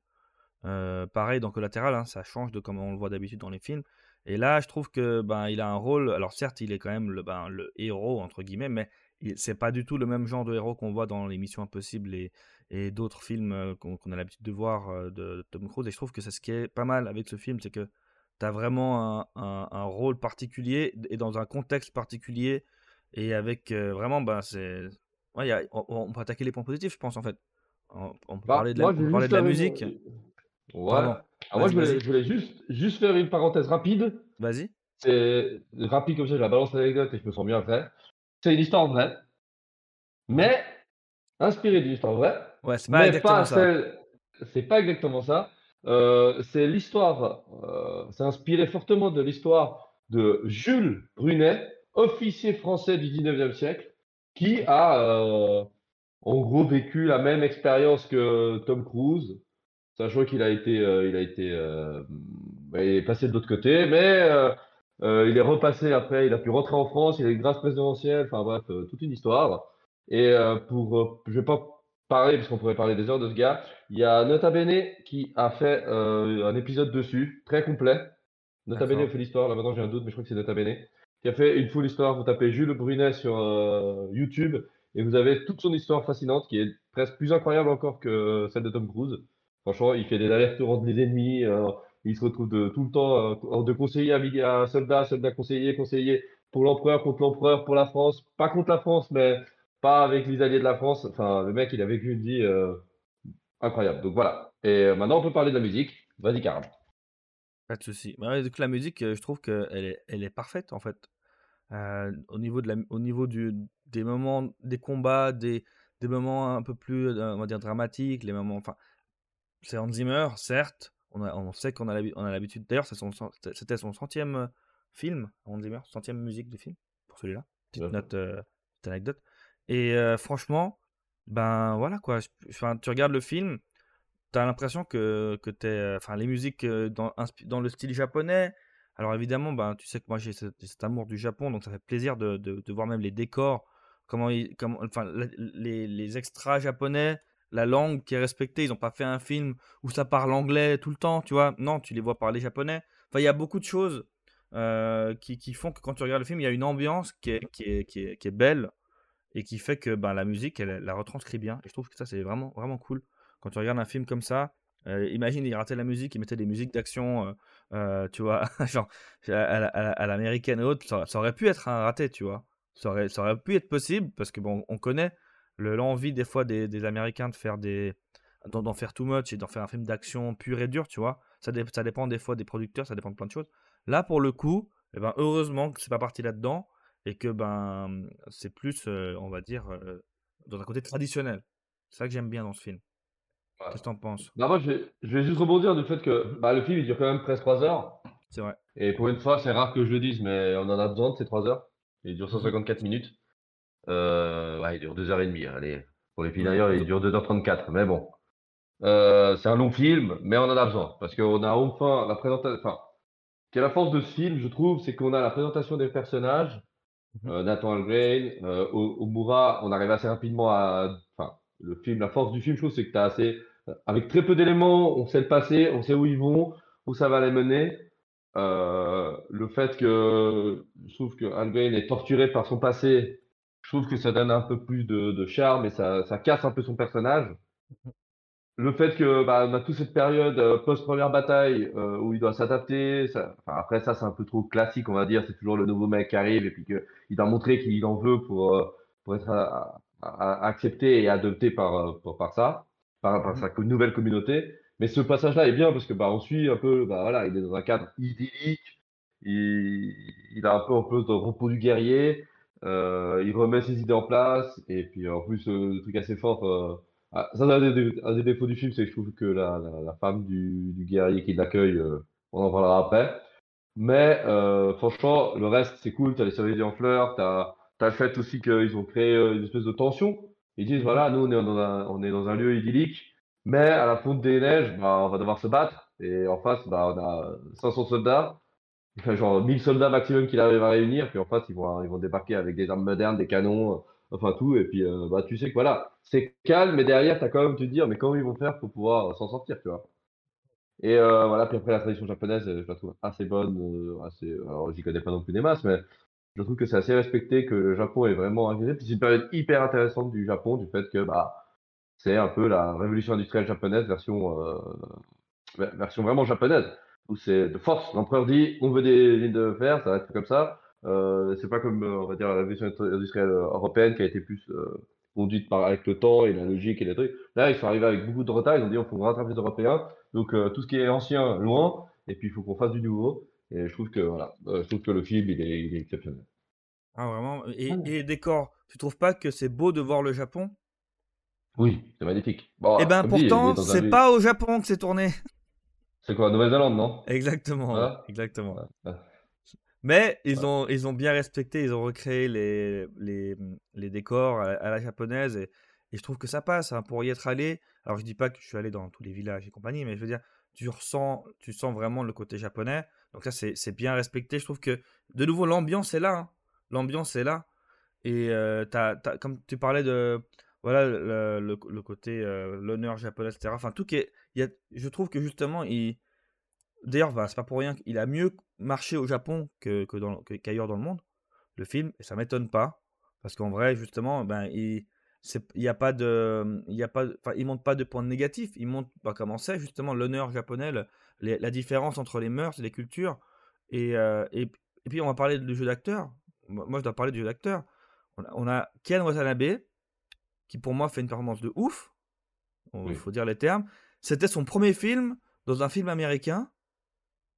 pareil dans Collateral, hein, ça change de comment on le voit d'habitude dans les films. Et là, je trouve que ben, il a un rôle. Alors certes, il est quand même le, ben, le héros entre guillemets, mais c'est pas du tout le même genre de héros qu'on voit dans les Missions Impossibles et, et d'autres films qu'on a l'habitude de voir de, Tom Cruise. Et je trouve que c'est ce qui est pas mal avec ce film, c'est que tu as vraiment un, un, rôle particulier et dans un contexte particulier. Et avec euh, vraiment, ben, c'est. Ouais, on, peut attaquer les points positifs, je pense, en fait. On, peut bah, parler de la, parler de la musique. Ouais. Ah, moi, je voulais, je voulais, juste, juste faire une parenthèse rapide. Vas-y. C'est rapide comme ça, je la balance l'anecdote et je me sens bien après. C'est une histoire vraie, mais inspirée d'une histoire vraie. Ouais, c'est pas exactement ça. C'est pas exactement ça. Euh, c'est l'histoire, euh, c'est inspiré fortement de l'histoire de Jules Brunet, officier français du 19e siècle, qui a euh, en gros vécu la même expérience que Tom Cruise, sachant qu'il a été, il a été, bah, il est passé de l'autre côté, mais euh, il est repassé après, il a pu rentrer en France, il a eu grâce présidentielle, enfin bref, euh, toute une histoire. Et euh, pour, je vais pas parler, parce qu'on pourrait parler des heures de ce gars, il y a Nota Bene qui a fait un épisode dessus, très complet. Nota Bene fait l'histoire, là maintenant j'ai un doute, mais je crois que c'est Nota Bene, qui a fait une full histoire. Vous tapez Jules Brunet sur YouTube et vous avez toute son histoire fascinante qui est presque plus incroyable encore que celle de Tom Cruise. Franchement, il fait des allers-retours entre les ennemis il se retrouve de, tout le temps euh, de conseiller à, un soldat, soldat conseiller, conseiller pour l'empereur, contre l'empereur, pour la France, pas contre la France, mais pas avec les alliés de la France. Enfin, le mec, il a vécu une vie euh, incroyable. Donc voilà. Et euh, maintenant, on peut parler de la musique. Vas-y, Karam. Pas de souci. Bah la musique, je trouve qu'elle est, elle est parfaite, en fait. au niveau, de la, au niveau du, des moments, des combats, des, des moments un peu plus, on va dire, dramatiques, les moments. Enfin, c'est Hans Zimmer, certes, on, sait qu'on a l'habitude. D'ailleurs, c'était son centième euh, film, Hans Zimmer, centième musique du film, pour celui-là. Petite note, euh, petite anecdote. Et franchement, ben voilà quoi. Tu regardes le film, tu as l'impression que, que es, enfin, les musiques dans, dans le style japonais. Alors évidemment, ben, tu sais que moi j'ai cet, amour du Japon, donc ça fait plaisir de, de, voir même les décors, comment, comment enfin, les, les extras japonais la langue qui est respectée. Ils n'ont pas fait un film où ça parle anglais tout le temps, tu vois. Non, tu les vois parler japonais. Enfin, il y a beaucoup de choses euh, qui, font que quand tu regardes le film, il y a une ambiance qui est, qui est, qui est, belle et qui fait que ben, la musique, elle, la retranscrit bien. Et je trouve que ça, c'est vraiment, vraiment cool. Quand tu regardes un film comme ça, euh, imagine, il ratait la musique, il mettait des musiques d'action, euh, tu vois, genre à, l'américaine et autres, ça, aurait pu être un raté, tu vois. Ça aurait, ça aurait pu être possible parce que bon, on connaît l'envie des fois des, Américains de faire des d'en faire too much et d'en faire un film d'action pur et dur, tu vois. Ça, ça, dépend des fois des producteurs, ça dépend de plein de choses. Là, pour le coup, eh ben, heureusement que c'est pas parti là-dedans et que ben c'est plus, euh, on va dire, euh, dans un côté traditionnel. C'est ça que j'aime bien dans ce film. Qu'est-ce que t'en penses? Bah, moi, je vais, je vais juste rebondir du fait que bah, le film, il dure quand même presque 3 heures. C'est vrai. Et pour une fois, c'est rare que je le dise, mais on en a besoin de ces 3 heures. Il dure 154 minutes. Euh, ouais, il dure 2h30. Allez, pour les films d'ailleurs, il dure 2h34. Mais bon, euh, c'est un long film, mais on en a besoin. Parce qu'on a enfin la présentation. Enfin, qui est la force de ce film, je trouve, c'est qu'on a la présentation des personnages. Euh, Nathan Algren, euh, Omura, on arrive assez rapidement à. Enfin, le film, la force du film, je trouve, c'est que tu as assez. Avec très peu d'éléments, on sait le passé, on sait où ils vont, où ça va les mener. Euh, le fait que je trouve que Algren est torturé par son passé, je trouve que ça donne un peu plus de, charme et ça, ça casse un peu son personnage. Le fait que bah, on a toute cette période euh, post-première bataille euh, où il doit s'adapter, ça, enfin, après ça c'est un peu trop classique on va dire, c'est toujours le nouveau mec qui arrive et puis que il doit montrer qu'il en veut pour, euh, pour être à- à- à- accepté et adopté par, par, ça, par, par Mhm. sa nouvelle communauté. Mais ce passage-là est bien parce que bah, on suit un peu, bah, voilà, il est dans un cadre idyllique, il, il a un peu un peu de repos du guerrier, il remet ses idées en place et puis en plus le truc assez fort. Ah, ça, un des, un des défauts du film, c'est que je trouve que la, la, femme du, du guerrier qui l'accueille, euh, on en parlera après. Mais euh, franchement, le reste, c'est cool. Tu as les cerisiers en fleurs, tu as, le fait aussi qu'ils ont créé euh, une espèce de tension. Ils disent, voilà, nous, on est dans un, on est dans un lieu idyllique, mais à la fonte des neiges, bah, on va devoir se battre. Et en face, bah, on a 500 soldats, genre 1000 soldats maximum qu'il arrive à réunir. Puis en face, ils vont, ils vont débarquer avec des armes modernes, des canons, enfin tout. Et puis, euh, bah, tu sais que voilà, c'est calme, mais derrière, tu as quand même te dire, mais comment ils vont faire pour pouvoir s'en sortir, tu vois? Et euh, voilà, puis après la tradition japonaise, euh, je la trouve assez bonne, euh, assez, alors j'y connais pas non plus des masses, mais je trouve que c'est assez respecté, que le Japon est vraiment organisé. Puis c'est une période hyper intéressante du Japon, du fait que bah, c'est un peu la révolution industrielle japonaise version, euh, ver- version vraiment japonaise, où c'est de force. L'empereur dit, on veut des lignes de fer, ça va être comme ça. Euh, c'est pas comme, euh, on va dire, la révolution industrielle européenne qui a été plus euh, conduite par, avec le temps et la logique et les trucs. Là, ils sont arrivés avec beaucoup de retard, ils ont dit, on faut rattraper les Européens. Donc euh, tout ce qui est ancien, loin, et puis il faut qu'on fasse du nouveau. Et je trouve que voilà, euh, je trouve que le film il est, il est exceptionnel. Ah, vraiment Et, Ah. et les décors, tu trouves pas que c'est beau de voir le Japon? Oui, c'est magnifique. Bon, Eh ben pourtant, c'est pas au Japon que c'est tourné. C'est quoi, Nouvelle-Zélande, non? Exactement, Voilà. exactement. Ouais, ouais. Mais ils Ouais. ont, ils ont bien respecté, ils ont recréé les, les, les décors à, à la japonaise et, et je trouve que ça passe. hein, pour y être allé, alors je dis pas que je suis allé dans tous les villages et compagnie, mais je veux dire, tu ressens, tu sens vraiment le côté japonais. Donc ça, c'est bien respecté. Je trouve que, de nouveau, l'ambiance est là. hein. L'ambiance est là. Et euh, comme tu parlais de voilà le, le- le côté euh, l'honneur japonais, etc. Enfin, tout qui est, y a, je trouve que justement, il, d'ailleurs, bah, c'est pas pour rien qu'il a mieux marché au Japon que, que dans, que- qu'ailleurs dans le monde, le film, et ça m'étonne pas, parce qu'en vrai, justement, ben, il c'est- il y a pas de, il y a pas, enfin, il montre pas de points négatifs, il montre bah, comment c'est justement l'honneur japonais, les- la différence entre les mœurs et les cultures, et, euh, et, et puis on va parler du jeu d'acteur. Moi, moi, je dois parler du jeu d'acteur. On a, on a Ken Watanabe, qui pour moi fait une performance de ouf. Il Oui. faut dire les termes. C'était son premier film dans un film américain.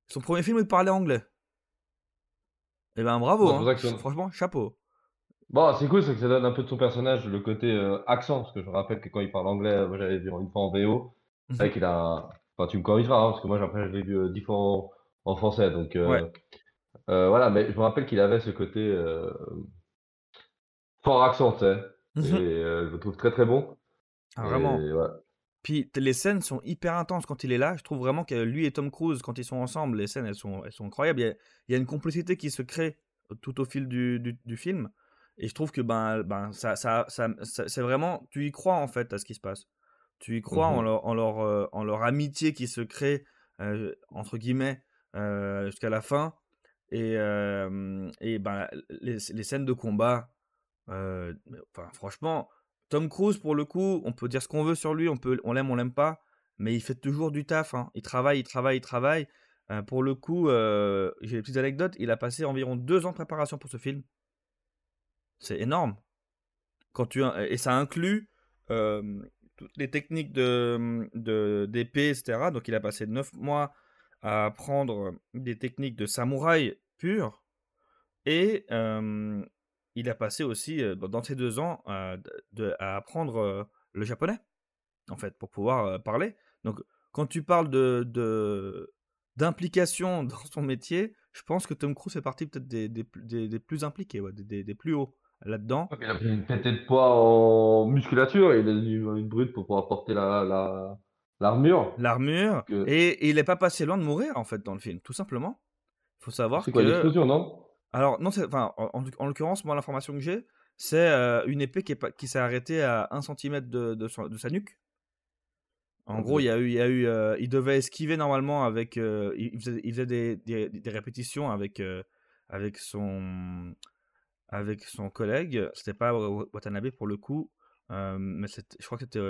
Son premier film où il parlait anglais. Eh ben bravo, hein. que franchement, chapeau. Bon, c'est cool, c'est que ça donne un peu de son personnage le côté euh, accent, parce que je rappelle que quand il parle anglais, euh, moi j'avais vu une fois en VO, c'est vrai Mhm. qu'il a, enfin tu me corrigeras, hein, parce que moi après je l'ai vu euh, dix fois en, en français, donc euh, Ouais. voilà, mais je me rappelle qu'il avait ce côté fort accent, tu sais, et Mhm. je le trouve très très bon. Ah, Et vraiment. ouais. Puis les scènes sont hyper intenses quand il est là. Je trouve vraiment que lui et Tom Cruise, quand ils sont ensemble, les scènes elles sont, elles sont incroyables. Il y, a, il y a une complicité qui se crée tout au fil du, du, du film. Et je trouve que ben, ben, ça, ça, ça, ça- c'est vraiment. Tu y crois en fait à ce qui se passe. Tu y crois en, Mhm. leur, en, leur, euh, en leur amitié qui se crée, euh, entre guillemets, euh, jusqu'à la fin. Et, euh, et ben, les, les scènes de combat, euh, enfin, franchement, Tom Cruise, pour le coup, on peut dire ce qu'on veut sur lui, on peut, on l'aime, on l'aime pas, mais il fait toujours du taf. hein. Il travaille, il travaille, il travaille. Euh, pour le coup, euh, j'ai des petites anecdotes. Il a passé environ deux ans de préparation pour ce film. C'est énorme. Quand tu, et ça inclut euh, toutes les techniques de, d'épée, etc. Donc il a passé neuf mois à apprendre des techniques de samouraï pur. Et il a passé aussi, dans ces deux ans, de- à apprendre le japonais, en fait, pour pouvoir parler. Donc, quand tu parles de, d'implication dans son métier, je pense que Tom Cruise fait partie peut-être des, des, des, plus impliqués, des, des, plus hauts là-dedans. Il a pris une quantité de poids en musculature, il a une brute pour pouvoir porter la, la, l'armure. L'armure, et, il n'est pas passé loin de mourir en fait dans le film, tout simplement. Il faut savoir c'est quoi, l'explosion, non? Alors, non, enfin, en, en, l'occurrence, moi, l'information que j'ai, c'est euh, une épée qui, est, qui s'est arrêtée à 1 cm de, de, sa nuque. En gros, il y a eu, il y a eu, euh, il devait esquiver normalement avec, euh, il, faisait, des, des, répétitions avec, avec son, avec son collègue. C'était pas Watanabe pour le coup, mais je crois que c'était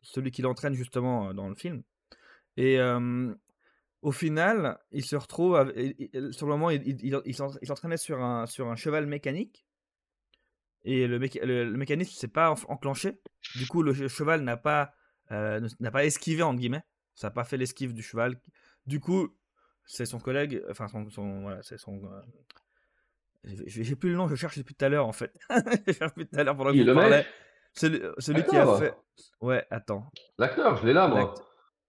celui qui l'entraîne justement dans le film. Et au final, il se retrouve, sur le moment, il, il, il s'entraînait sur un, sur un cheval mécanique. Et le, le mécanisme s'est pas enclenché. Du coup, le cheval n'a pas euh, n'a pas esquivé, entre guillemets. Ça n'a pas fait l'esquive du cheval. Du coup, c'est son collègue, enfin, son, son voilà, c'est son. Euh, j'ai plus le nom, je cherche depuis tout à l'heure en fait. je cherche depuis tout à l'heure pendant que vous parlez. Celui, celui qui a fait. Ouais, attends. L'acteur, je l'ai là, moi.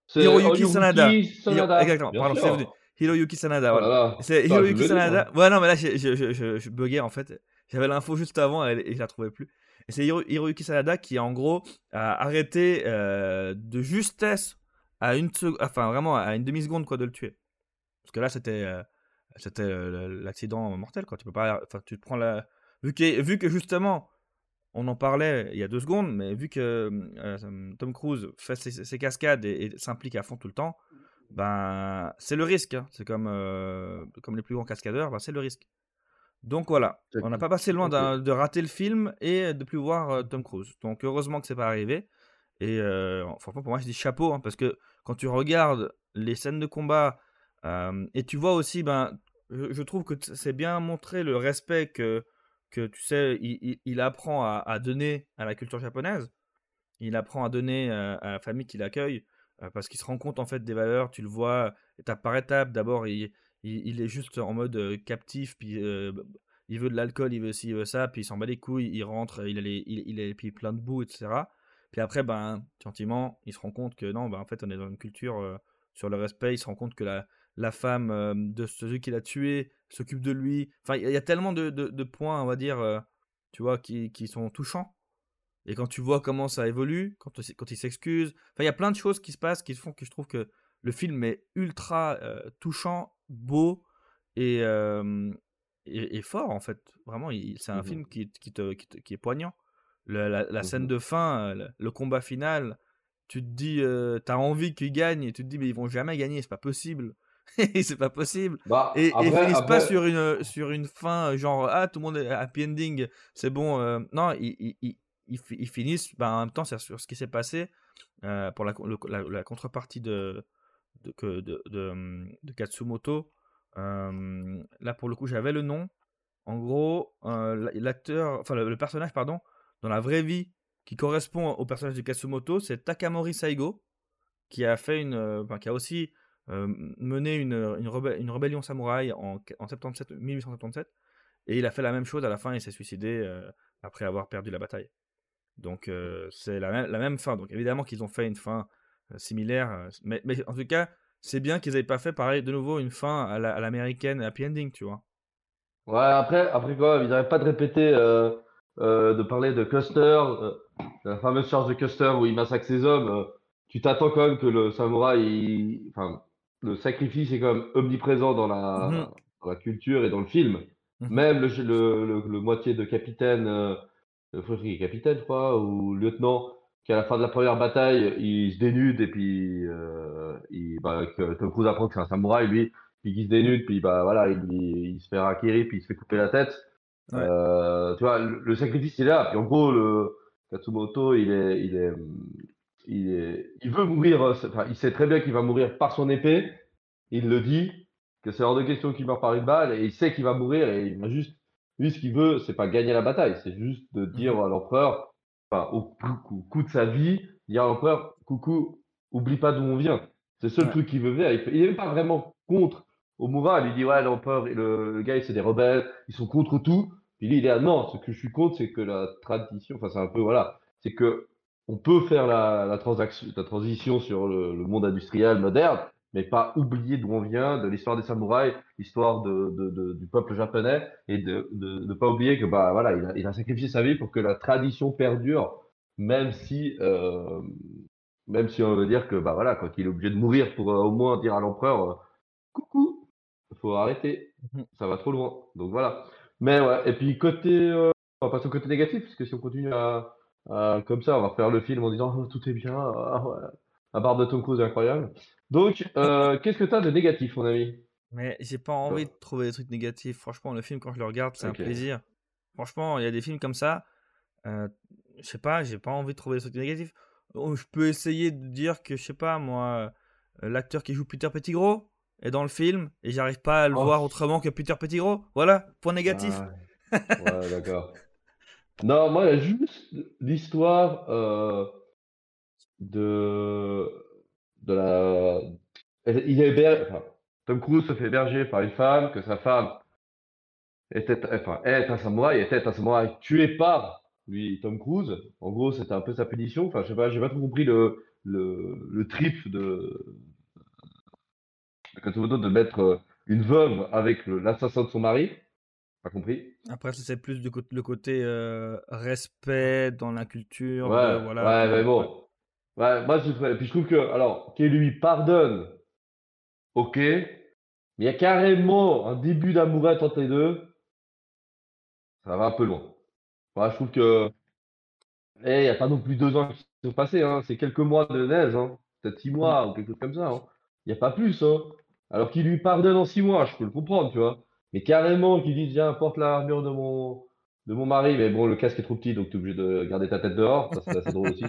C'est Hiroyuki Sanada. Sanada. exactement, pardon, c'est venu. Hiroyuki Sanada, voilà. Oh c'est Hiroyuki Sanada. Ouais, non, mais là, je, je, je, je buguais en fait. J'avais l'info juste avant et, et je la trouvais plus. Et c'est Hiroyuki Sanada qui, en gros, a arrêté euh, de justesse à une enfin vraiment à une demi-seconde quoi de le tuer. Parce que là, c'était euh, c'était euh, l'accident mortel quoi. Tu peux pas, enfin tu te prends la vu que vu que justement on en parlait il y a deux secondes, mais vu que Tom Cruise fait ses, cascades et, s'implique à fond tout le temps, ben c'est le risque. Hein. C'est comme comme les plus grands cascadeurs, ben, c'est le risque. Donc voilà, on n'a pas passé loin de rater le film et de plus voir euh, Tom Cruise. Donc heureusement que c'est pas arrivé. Et euh, franchement, pour moi, je dis chapeau, hein, parce que quand tu regardes les scènes de combat euh, et tu vois aussi, ben, je, trouve que c'est bien montré le respect que, que tu sais, il, apprend à, donner à la culture japonaise. Il apprend à donner à la famille qui l'accueille, parce qu'il se rend compte en fait des valeurs. Tu le vois étape par étape. D'abord, il il, est juste en mode captif, puis il veut de l'alcool, il veut ci, il veut ça, puis il s'en bat les couilles, il rentre, il il, il puis plein de boue, etc. Puis après, ben, gentiment, il se rend compte que non, ben, en fait, on est dans une culture sur le respect, il se rend compte que la, la femme de celui qui l'a tué s'occupe de lui. Enfin, il y, a tellement de, de, points, on va dire, tu vois, qui, qui, sont touchants. Et quand tu vois comment ça évolue, quand, quand il s'excuse, enfin, il y a plein de choses qui se passent qui font que je trouve que le film est ultra touchant beau et, et, fort en fait. Vraiment, c'est un mmh film qui, qui, te, qui, est poignant. la, mmh scène de fin, le, combat final, tu te dis, tu as envie qu'ils gagnent et tu te dis, mais ils vont jamais gagner, c'est pas possible. c'est pas possible. Bah, et, ils finissent pas sur une, sur une fin genre, ah, tout le monde est happy ending, c'est bon. non, ils, ils, ils, finissent, bah, en même temps, sur ce qui s'est passé pour la, la, contrepartie de, de, de, de, de Katsumoto. là, pour le coup, j'avais le nom. En gros, l'acteur, enfin le, personnage, pardon, dans la vraie vie, qui correspond au personnage de Katsumoto, c'est Takamori Saigo, qui a fait une, qui a aussi mené une, une, rébellion samouraï en, en 77, 1877, et il a fait la même chose à la fin, il s'est suicidé après avoir perdu la bataille. Donc c'est la, la, même fin. Donc évidemment qu'ils ont fait une fin euh, similaire. Euh, mais, en tout cas, c'est bien qu'ils n'aient pas fait pareil de nouveau une fin à l'américaine happy ending, tu vois. Ouais, après, après quoi, ils n'arrêtent pas de répéter, euh, de parler de Custer, la fameuse charge de Custer où il massacre ses hommes. tu t'attends quand même que le samouraï, enfin, le sacrifice est quand même omniprésent dans la, mmh dans la culture et dans le film. Mmh même le, le, le, moitié de capitaine, le capitaine, je crois, ou lieutenant, qu'à la fin de la première bataille, il se dénude et puis euh, il, bah, que Tom Cruise apprend que c'est un samouraï, lui, puis il se dénude, puis bah voilà, il, il, se fait raquer, puis il se fait couper la tête. Euh, tu vois, le, sacrifice il est là. Puis en gros, le Katsumoto, il est, il est, il est, il veut mourir. Enfin, il sait très bien qu'il va mourir par son épée. Il le dit que c'est hors de question qu'il meure par une balle et il sait qu'il va mourir et il va juste, lui, ce qu'il veut, c'est pas gagner la bataille, c'est juste de dire mhm. à l'empereur enfin, au coup, de sa vie, dire à l'empereur, coucou, oublie pas d'où on vient. C'est le seul truc qu'il veut faire. Il n'est même pas vraiment contre Omura. Il lui dit, ouais, l'empereur, le, le gars, c'est des rebelles, ils sont contre tout. Puis lui, il est là, non, ce que je suis contre, c'est que la tradition, enfin, c'est un peu, voilà, c'est que on peut faire la, la, transaction, la transition sur le, le, monde industriel moderne, mais pas oublier d'où on vient, de l'histoire des samouraïs, l'histoire de, de, de, du peuple japonais, et de ne pas oublier que bah voilà, il a, il a, sacrifié sa vie pour que la tradition perdure, même si euh, même si on veut dire que bah voilà, quand il est obligé de mourir pour euh, au moins dire à l'empereur euh, coucou, faut arrêter, mmh ça va trop loin. Donc voilà. Mais ouais, et puis côté, euh, on va passer au côté négatif, parce que si on continue à, comme ça, on va refaire le film en disant oh, tout est bien, ah, la barre de Tom Cruise incroyable. Donc, qu'est-ce que tu as de négatif, mon ami? Mais j'ai pas envie de trouver des trucs négatifs. Franchement, le film, quand je le regarde, c'est un plaisir. Franchement, il y a des films comme ça. je sais pas, j'ai pas envie de trouver des trucs négatifs. Oh, je peux essayer de dire que, je sais pas, moi, l'acteur qui joue Peter Pettigrew, est dans le film et j'arrive pas à le oh. voir autrement que Peter Pettigrew. Voilà, point négatif. Ah ouais, d'accord. Non, moi, il y a juste l'histoire euh, de, de la. Il est Tom Cruise se fait héberger par une femme, que sa femme était, enfin, est un samouraï, était un samouraï tué par lui, Tom Cruise. En gros, c'était un peu sa punition. Enfin, je sais pas, j'ai pas trop compris le, le, trip de, de mettre euh, une veuve avec l'assassin de son mari. Pas compris. Après, c'est plus du le côté euh, respect dans la culture. Ouais, voilà, ouais mais bon. Ouais, moi, je, puis je trouve que, alors, qu'il lui pardonne, ok, mais il y a carrément un début d'amourette entre les deux. Ça va un peu loin. Moi, je trouve que. Eh, il n'y a pas non plus deux ans qui sont passés, hein. c'est quelques mois de neige, hein. peut-être six mois ou quelque chose comme ça. Hein. Il n'y a pas plus. Hein. Alors qu'il lui pardonne en six mois, je peux le comprendre, tu vois. Mais carrément qu'il dise, viens, porte l'armure de mon, de mon mari. Mais bon, le casque est trop petit, donc tu es obligé de garder ta tête dehors. Ça, c'est assez drôle aussi.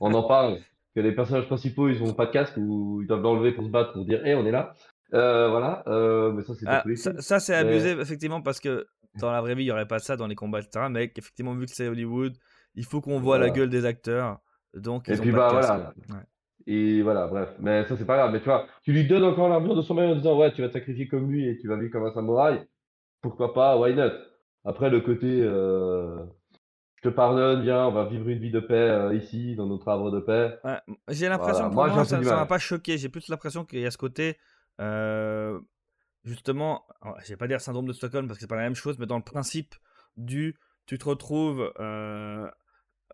on en parle, que les personnages principaux, ils ont pas de casque ou ils doivent l'enlever pour se battre, pour dire, hé, on est là. Euh, voilà. Euh, mais ça, c'est ah, ça, c'est abusé, effectivement, parce que dans la vraie vie, il n'y aurait pas ça dans les combats, etc. Mais effectivement, vu que c'est Hollywood, il faut qu'on voit la gueule des acteurs. Donc, ils Et puis, bah, voilà. Et voilà, bref. Mais ça, c'est pas grave. Mais tu vois, tu lui donnes encore l'armure de son mari en disant, ouais, tu vas te sacrifier comme lui et tu vas vivre comme un samouraï. Pourquoi pas, why not? Après, le côté, euh, je te pardonne, viens, on va vivre une vie de paix euh, ici, dans notre arbre de paix. j'ai l'impression que moi, ça ne m'a pas choqué. J'ai plus l'impression qu'il y a ce côté, euh, justement, je vais pas dire syndrome de Stockholm parce que c'est pas la même chose, mais dans le principe du, tu te retrouves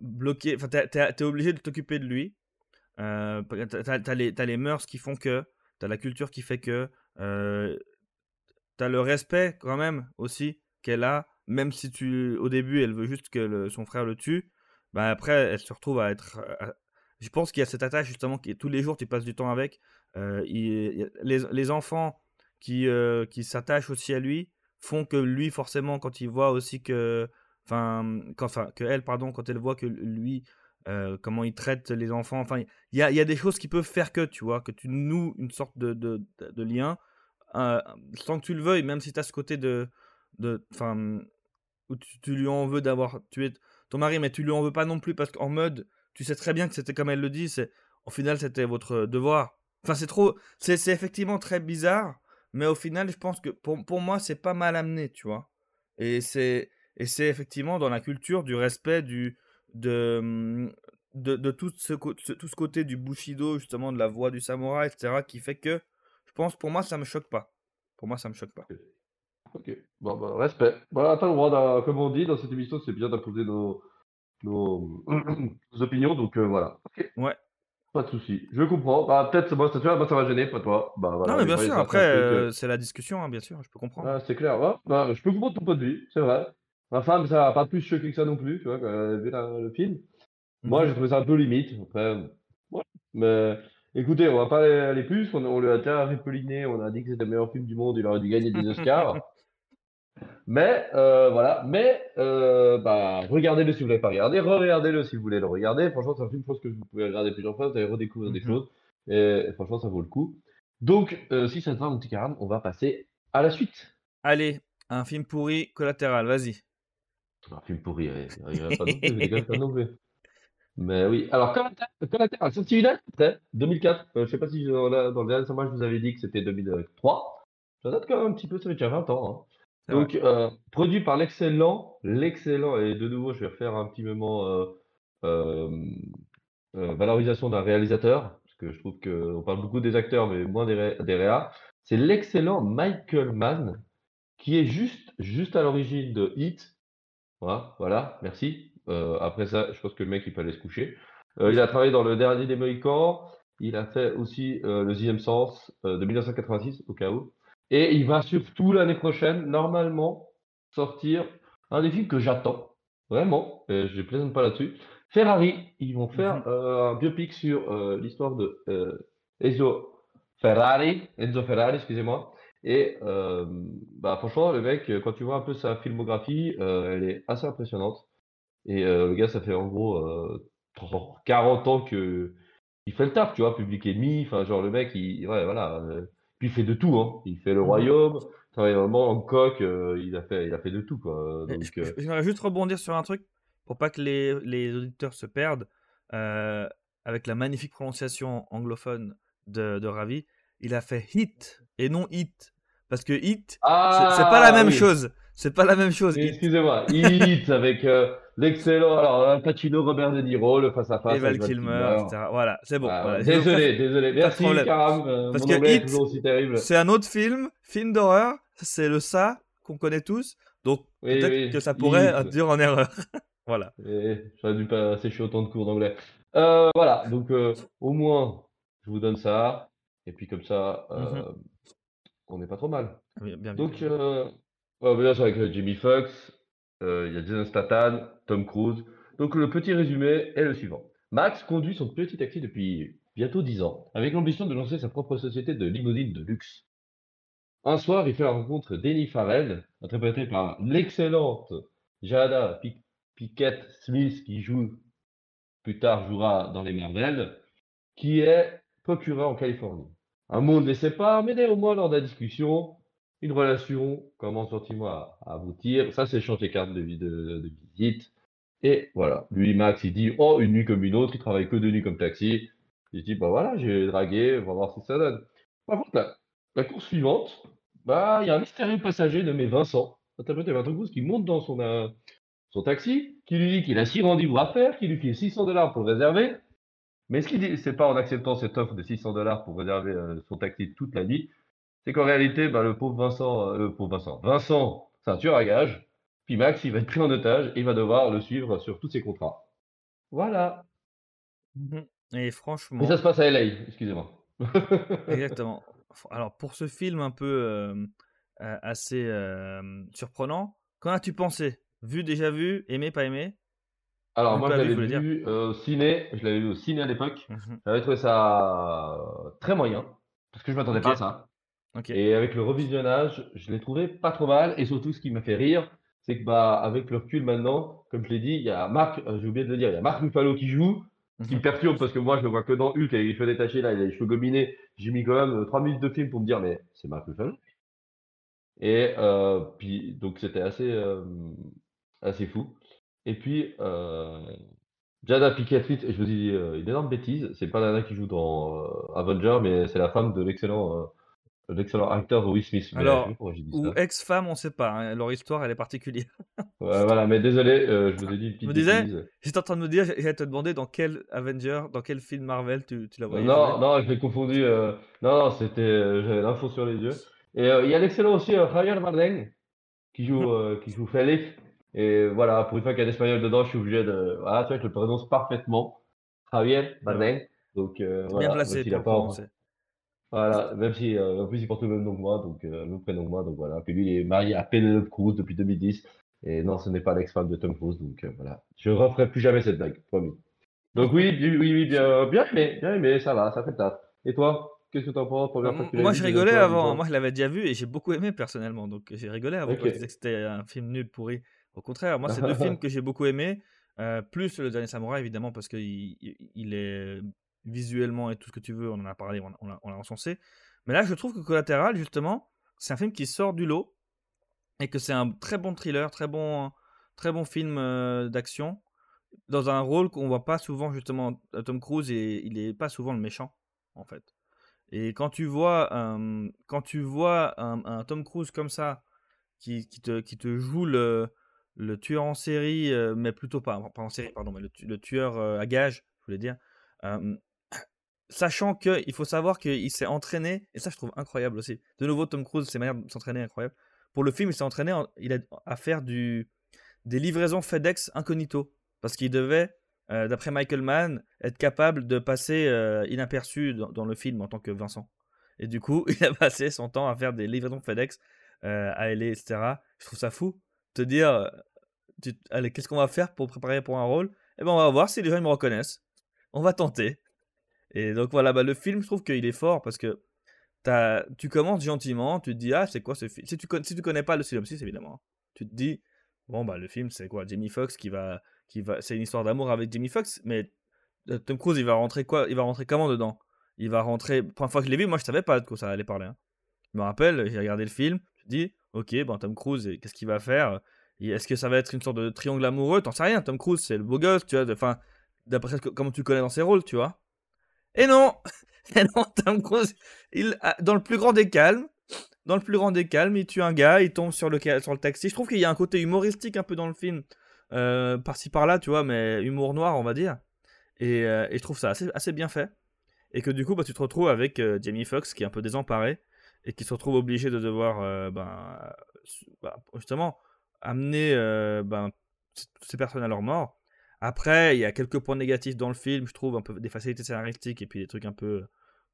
bloqué, enfin, t'es es obligé de t'occuper de lui. Euh, t'as, as les, les mœurs qui font que, t'as la culture qui fait que, euh, t'as le respect quand même aussi qu'elle a, même si tu, au début, elle veut juste que son frère le tue, bah après, elle se retrouve à être. je pense qu'il y a cette attache justement, qui tous les jours tu passes du temps avec. Euh, les, les, enfants qui, euh, qui s'attachent aussi à lui font que lui, forcément, quand il voit aussi que. Enfin, elle, pardon, quand elle voit que lui euh, comment ils traitent les enfants. Enfin, il y a, des choses qui peuvent faire que, tu vois, que tu noues une sorte de, lien euh, sans que tu le veuilles, même si tu as ce côté de. enfin, où tu, lui en veux d'avoir tué ton mari, mais tu lui en veux pas non plus parce qu'en mode, tu sais très bien que c'était comme elle le dit, c'est au final c'était votre devoir. Enfin, c'est trop. C'est effectivement très bizarre, mais au final, je pense que pour, pour moi, c'est pas mal amené, tu vois. Et c'est effectivement dans la culture du respect, du, de, de, de tout, ce, tout ce côté du Bushido, justement, de la voix du samouraï, etc., qui fait que, je pense, pour moi, ça me choque pas. Pour moi, ça me choque pas. Ok, bon, bah, respect. T'as le droit, comme on dit dans cette émission, c'est bien d'imposer nos, nos, opinions, donc euh, voilà. Ouais. Pas de souci. Je comprends. Bah, peut-être, moi, ça, ça va gêner, pas toi. Bah, voilà, non, mais bien sûr, après, euh, c'est la discussion, hein, bien sûr, je peux comprendre. Ah, c'est clair, ouais. bah, je peux comprendre ton point de vue, c'est vrai. Ma femme, ça n'a pas plus choqué que ça non plus, tu vois, quand elle a vu le film. Moi, mhm. j'ai trouvé ça un peu limite. Après, Mais écoutez, on va pas aller plus. On, on lui a déjà répeliné, on a dit que c'était le meilleur film du monde, il aurait dû gagner des Oscars. Mais euh, voilà, mais euh, bah, regardez-le si vous ne l'avez pas regardé, re-regardez-le si vous voulez le regarder. Franchement, c'est un film, je pense que vous pouvez regarder plusieurs fois, vous allez redécouvrir des mhm. choses. Et, franchement, ça vaut le coup. Donc, euh, si ça te va, mon petit Karam, on va passer à la suite. Allez, un film pourri collatéral, vas-y. Un film pourri, il pas non plus, Mais oui, alors Collateral, sorti une année 2004. je sais pas si dans le dernier je vous avais dit que c'était 2003. Ça date quand même un petit peu, ça fait déjà 20 ans. Hein. Donc, euh, produit par l'excellent, l'excellent, et de nouveau, je vais refaire un petit moment euh, valorisation d'un réalisateur, parce que je trouve qu'on parle beaucoup des acteurs, mais moins des, des réas, c'est l'excellent Michael Mann, qui est juste, juste à l'origine de Hit. Voilà, voilà merci. après ça, je pense que le mec, il peut aller se coucher. il a travaillé dans le dernier des Mohicans. Il a fait aussi le Sixième Sens de 1986, au cas où. Et il va surtout l'année prochaine, normalement, sortir un des films que j'attends. Vraiment, je ne plaisante pas là-dessus. Ferrari, ils vont faire mhm. euh, un biopic sur euh, l'histoire de euh, Enzo Ferrari, Enzo Ferrari, excusez-moi. Et bah, franchement, le mec, quand tu vois un peu sa filmographie, elle est assez impressionnante. Et le gars, ça fait en gros 40 ans que il fait le taf, tu vois, Public Enemy, enfin genre le mec, il, ouais, voilà, puis il fait de tout, hein. Il fait le mhm. royaume, travaille vraiment en coq, il a fait, il a fait de tout, quoi. Donc, J'aimerais juste rebondir sur un truc pour pas que les, les auditeurs se perdent, euh, avec la magnifique prononciation anglophone de, de, Ravi, il a fait hit et non hit. Parce que hit, ah, c'est pas la même chose. C'est pas la même chose. Excusez-moi, hit avec euh, l'excellent alors Pacino, Robert De Niro, le face à face. Et Val Kilmer, etc. Voilà, c'est bon. Ah, désolé, désolé. Merci, Karam. Euh, Parce que Hit, c'est un autre film, film d'horreur. C'est le ça qu'on connaît tous. Donc peut-être que ça pourrait dire en erreur. Voilà. J'aurais dû pas sécher autant de cours d'anglais. Euh, voilà, donc euh, au moins, je vous donne ça. Et puis comme ça, euh, on n'est pas trop mal. Ah bien, donc, bien sûr, avec Jimmy Fox, il y a Jason Statham, Tom Cruise. Donc le petit résumé est le suivant. Max conduit son petit taxi depuis bientôt 10 ans, avec l'ambition de lancer sa propre société de limousine de luxe. Un soir, il fait la rencontre d'Annie Farrell, interprétée par l'excellente Jada Pickett Smith, qui joue plus tard jouera dans les Marvel, qui est procureur en Californie. Un monde sait pas, mais néanmoins, lors de la discussion, une relation commence gentiment à, aboutir. Ça, c'est chanter carte de, visite. Et voilà, lui, Max, il dit Oh, une nuit comme une autre, il travaille que de nuit comme taxi. Il dit Bah voilà, j'ai dragué, on va voir ce que ça donne. Par contre, la, course suivante, bah, il y a un mystérieux passager nommé Vincent, interprété par Tom qui monte dans son, euh, son taxi, qui lui dit qu'il a six rendez-vous à faire, qui lui file 600 dollars pour le réserver. Mais ce qu'il dit, c'est pas en acceptant cette offre de 600 dollars pour réserver euh, son taxi toute la nuit, c'est qu'en réalité, bah, le pauvre Vincent, euh, le pauvre Vincent, Vincent, c'est un tueur à gage. Puis Max, il va être pris en otage et il va devoir le suivre sur tous ses contrats. Voilà. Mmh et franchement. Et ça se passe à LA, excusez-moi. Exactement. Alors, pour ce film un peu euh, assez surprenant, qu'en as-tu pensé? Vu, déjà vu, aimé, pas aimé? Alors, moi, je l'avais vu euh, au ciné. Je l'avais vu au ciné à l'époque. Mhm. J'avais trouvé ça euh, très moyen. Parce que je m'attendais pas à ça. Et avec le revisionnage, je l'ai trouvé pas trop mal. Et surtout, ce qui m'a fait rire, c'est que bah, avec le recul maintenant, comme je l'ai dit, il y a Marc, euh, j'ai oublié de le dire, il y a Marc Ruffalo qui joue, ce qui me mhm. perturbe parce que moi, je le vois que dans Hulk avec les cheveux détachés, là, il a les cheveux gominés. J'ai mis quand même 3 minutes de film pour me dire, mais c'est Marc Ruffalo. Et puis, donc, c'était assez, assez fou. Et puis, euh, Jada Pinkett et je vous dis euh, une énorme bêtise, c'est pas Nana qui joue dans euh, Avenger, mais c'est la femme de l'excellent l'excellent acteur Will Smith. Alors, ou ex-femme, on sait pas. Hein, leur histoire, elle est particulière. ouais, voilà, mais désolé, je vous ai dit une petite me disais, j'étais en train de me dire, j'allais te demander dans quel Avenger, dans quel film Marvel tu, tu la voyais. Non, non, je l'ai confondu. non, non c'était, j'avais l'info sur les yeux. Et il y a l'excellent aussi Javier Bardem qui joue, qui joue Félix et voilà, pour une fois qu'il y a d'espagnol dedans, je suis obligé de. Voilà, tu vois, je le prononce parfaitement. Javier Bardem. Donc, euh, voilà, Bien placé pour pas... Voilà, même si euh, en plus il porte le même nom que moi, donc euh, le même prénom que moi, donc voilà. Puis lui, il est marié à Penelope Cruz depuis 2010. Et non, ce n'est pas l'ex-femme de Tom Cruise, donc euh, voilà. Je ne referai plus jamais cette blague, promis. Donc oui, oui, oui, bien, bien aimé, bien aimé, ça va, ça fait taf. Et toi Qu'est-ce que tu en penses Moi, je rigolais avant. Moi, je l'avais déjà vu et j'ai beaucoup aimé personnellement. Donc, j'ai rigolé avant okay. que c'était un film nul pourri. Au contraire, moi, c'est deux films que j'ai beaucoup aimés. Euh, plus Le Dernier Samouraï, évidemment, parce qu'il il est visuellement et tout ce que tu veux, on en a parlé, on l'a encensé. Mais là, je trouve que Collateral, justement, c'est un film qui sort du lot et que c'est un très bon thriller, très bon, très bon film euh, d'action dans un rôle qu'on voit pas souvent, justement. Tom Cruise, et il est pas souvent le méchant, en fait. Et quand tu vois, quand tu vois un, un, Tom Cruise comme ça, qui, qui, te, qui te joue le, le tueur en série, euh, mais plutôt pas, en série, pardon, mais le, tueur euh, à gage, je voulais dire. sachant qu'il faut savoir qu'il s'est entraîné, et ça je trouve incroyable aussi. De nouveau, Tom Cruise, ses manières de s'entraîner incroyable. Pour le film, il s'est entraîné il a, à faire du, des livraisons FedEx incognito. Parce qu'il devait, d'après Michael Mann, être capable de passer inaperçu dans, le film en tant que Vincent. Et du coup, il a passé son temps à faire des livraisons FedEx à LA, etc. Je trouve ça fou te dire, allez, qu'est-ce qu'on va faire pour préparer pour un rôle? Eh ben, on va voir si les gens me reconnaissent. On va tenter. Et donc voilà, bah, le film, je trouve qu'il est fort parce que tu commences gentiment, tu te dis, ah, c'est quoi ce film si tu, si connais pas le synopsis, évidemment, tu te dis, bon, bah, le film, c'est quoi Jamie Foxx qui va. Qui va c'est une histoire d'amour avec Jamie Foxx, mais Tom Cruise, il va rentrer quoi Il va rentrer comment dedans? Il va rentrer. Première fois que je l'ai vu, moi, je savais pas de quoi ça allait parler. Hein. Je me rappelle, j'ai regardé le film, je dis, ok, bon, Tom Cruise, qu'est-ce qu'il va faire? Est-ce que ça va être une sorte de triangle amoureux? T'en sais rien, Tom Cruise, c'est le beau gosse, tu vois, enfin, d'après comment tu connais dans ses rôles, tu vois. Et non Et non, Tom Cruise, il, dans le plus grand des calmes, dans le plus grand il tue un gars, il tombe sur le, sur le taxi. Je trouve qu'il y a un côté humoristique un peu dans le film, euh, par-ci par-là, tu vois, mais humour noir, on va dire. Et, euh, et je trouve ça assez, assez, bien fait. Et que du coup, bah, tu te retrouves avec euh, Jamie Foxx qui est un peu désemparé et qui se retrouve obligé de devoir euh, ben, bah, justement amener euh, ben, ces personnes à leur mort. Après, il y a quelques points négatifs dans le film, je trouve un peu des facilités scénaristiques et puis des trucs un peu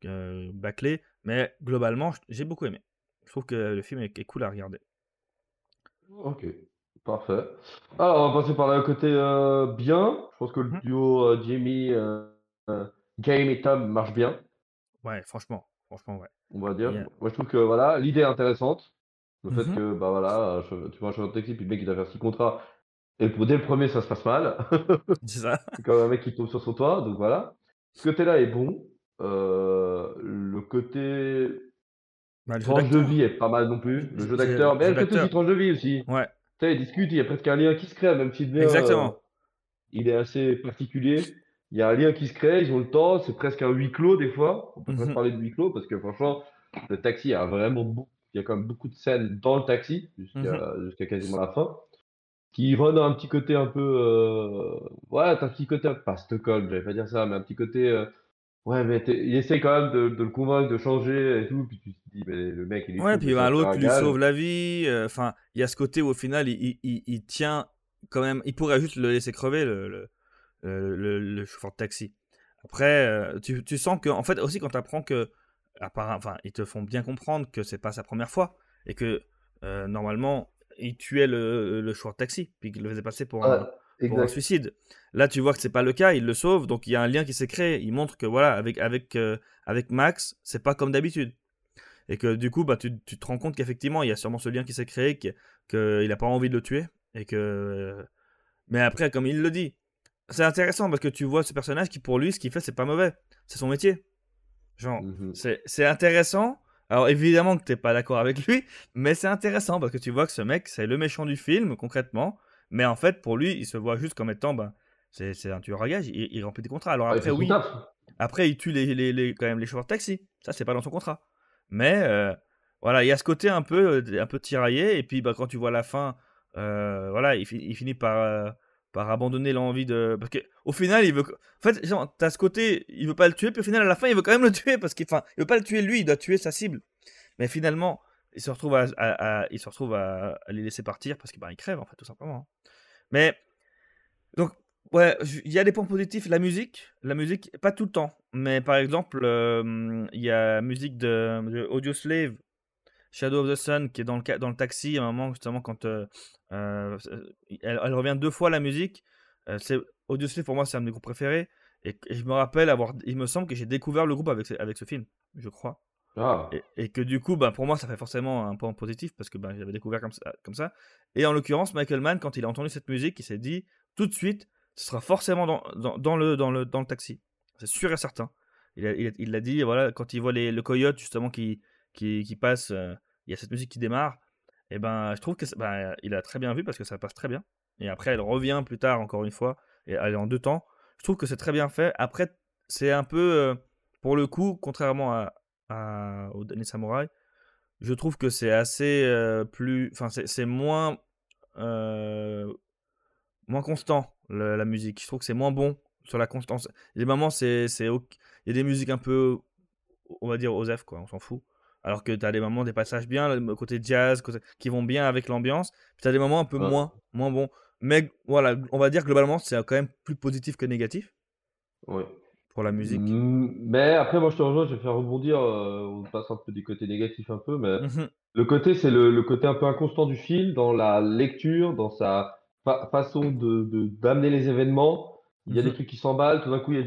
euh, bâclés, mais globalement, j'ai beaucoup aimé. Je trouve que le film est, cool à regarder. Ok, parfait. Alors, on va passer par le côté bien. Je pense que le mmh duo Jamie, Jamie et Tom marche bien. Ouais, franchement, franchement, ouais. On va dire. Moi, je trouve que voilà, l'idée est intéressante. Le fait mmh que, bah voilà, tu vois un chauffeur de taxi, puis le mec il doit faire six contrats, et pour, dès le premier, ça se passe mal. C'est ça. C'est comme un mec qui tombe sur son toit, donc voilà. Ce côté-là est bon. Euh, le côté bah, tranche de vie est pas mal non plus. Le jeu d'acteur, mais le côté aussi tranche de vie aussi. Ouais. Tu sais, il discute, il y a presque un lien qui se crée, même si Exactement. Euh, il est assez particulier il y a un lien qui se crée, ils ont le temps, c'est presque un huis clos des fois. On peut pas mhm. parler de huis clos parce que franchement, le taxi a vraiment beaucoup, il y a quand même beaucoup de scènes dans le taxi jusqu'à mhm. quasiment la fin qui rendent un petit côté un peu euh... ouais t'as un petit côté pas Stockholm j'allais pas dire ça mais un petit côté euh, ouais mais il essaie quand même de, le convaincre de changer et tout puis tu te dis mais le mec il est ouais puis ben, l'autre lui sauve la vie euh, enfin il y a ce côté où au final il, il, il, tient quand même il pourrait juste le laisser crever le le, chauffeur de taxi. Après, euh, tu, tu, sens que, en fait, aussi quand tu apprends que, enfin, ils te font bien comprendre que c'est pas sa première fois et que euh, normalement, il tuait le, le chauffeur de taxi, puis qu'il le faisait passer pour, un, pour un, suicide. Là, tu vois que c'est pas le cas, il le sauve, donc il y a un lien qui s'est créé. Il montre que voilà, avec, avec, avec Max, c'est pas comme d'habitude. Et que du coup, bah, tu, tu te rends compte qu'effectivement, il y a sûrement ce lien qui s'est créé, qu'il que a pas envie de le tuer. Et que. Mais après, comme il le dit, c'est intéressant parce que tu vois ce personnage qui, pour lui, ce qu'il fait, c'est pas mauvais. C'est son métier. Genre, mmh c'est intéressant. Alors, évidemment que t'es pas d'accord avec lui, mais c'est intéressant parce que tu vois que ce mec, c'est le méchant du film, concrètement. Mais en fait, pour lui, il se voit juste comme étant, ben, c'est un tueur à gage, il, remplit des contrats. Alors après, oui. Après, il tue les, les, les, quand même les chauffeurs de taxi. Ça, c'est pas dans son contrat. Mais euh, voilà, il y a ce côté un peu, euh, un peu tiraillé. Et puis, bah, quand tu vois la fin, euh, voilà, il, il, finit par abandonner l'envie de parce que au final il veut en fait genre t'as ce côté il veut pas le tuer puis au final à la fin il veut quand même le tuer parce qu'il enfin il veut pas le tuer lui il doit tuer sa cible. Mais finalement il se retrouve à, il se retrouve à, les laisser partir parce qu'il il crève en fait tout simplement mais donc ouais il y a des points positifs la musique la musique pas tout le temps. Mais par exemple euh, il y a musique de Audio Slave Shadow of the Sun qui est dans le, dans le taxi à un moment justement quand euh, euh, elle, revient deux fois la musique. Euh, c'est Audioslave pour moi c'est un de mes groupes préférés et, je me rappelle avoir il me semble que j'ai découvert le groupe avec, avec ce film je crois. Ah. Et, que du coup, bah, pour moi, ça fait forcément un point positif parce que bah, j'avais découvert comme ça, comme ça. Et en l'occurrence, Michael Mann, quand il a entendu cette musique, il s'est dit tout de suite, ce sera forcément dans, dans, le, dans, le, dans le taxi. C'est sûr et certain. Il l'a il, il dit, voilà, quand il voit les, le coyote justement qui, qui, passe, il y a cette musique qui démarre. Et ben, je trouve que bah, il a très bien vu parce que ça passe très bien. Et après, elle revient plus tard encore une fois et elle est en deux temps. Je trouve que c'est très bien fait. Après, c'est un peu, pour le coup, contrairement à, à, au dernier Samouraï, je trouve que c'est assez plus, enfin, c'est moins moins constant la musique. Je trouve que c'est moins bon sur la constance. Il des moments, c'est il y a des musiques un peu, on va dire, osef, quoi, on s'en fout. Alors que tu as des moments, des passages bien, le côté jazz, qui vont bien avec l'ambiance. Puis tu as des moments un peu moins, moins bons. Mais voilà, on va dire globalement, c'est quand même plus positif que négatif. Oui. Pour la musique. mais après, moi, je te rejoins, je vais faire rebondir. Euh, on passe un peu du côté négatif un peu, mais mmh le côté, c'est le, côté un peu inconstant du film dans la lecture, dans sa façon de d'amener les événements. Il y a des mmh trucs qui s'emballent, tout d'un coup, il y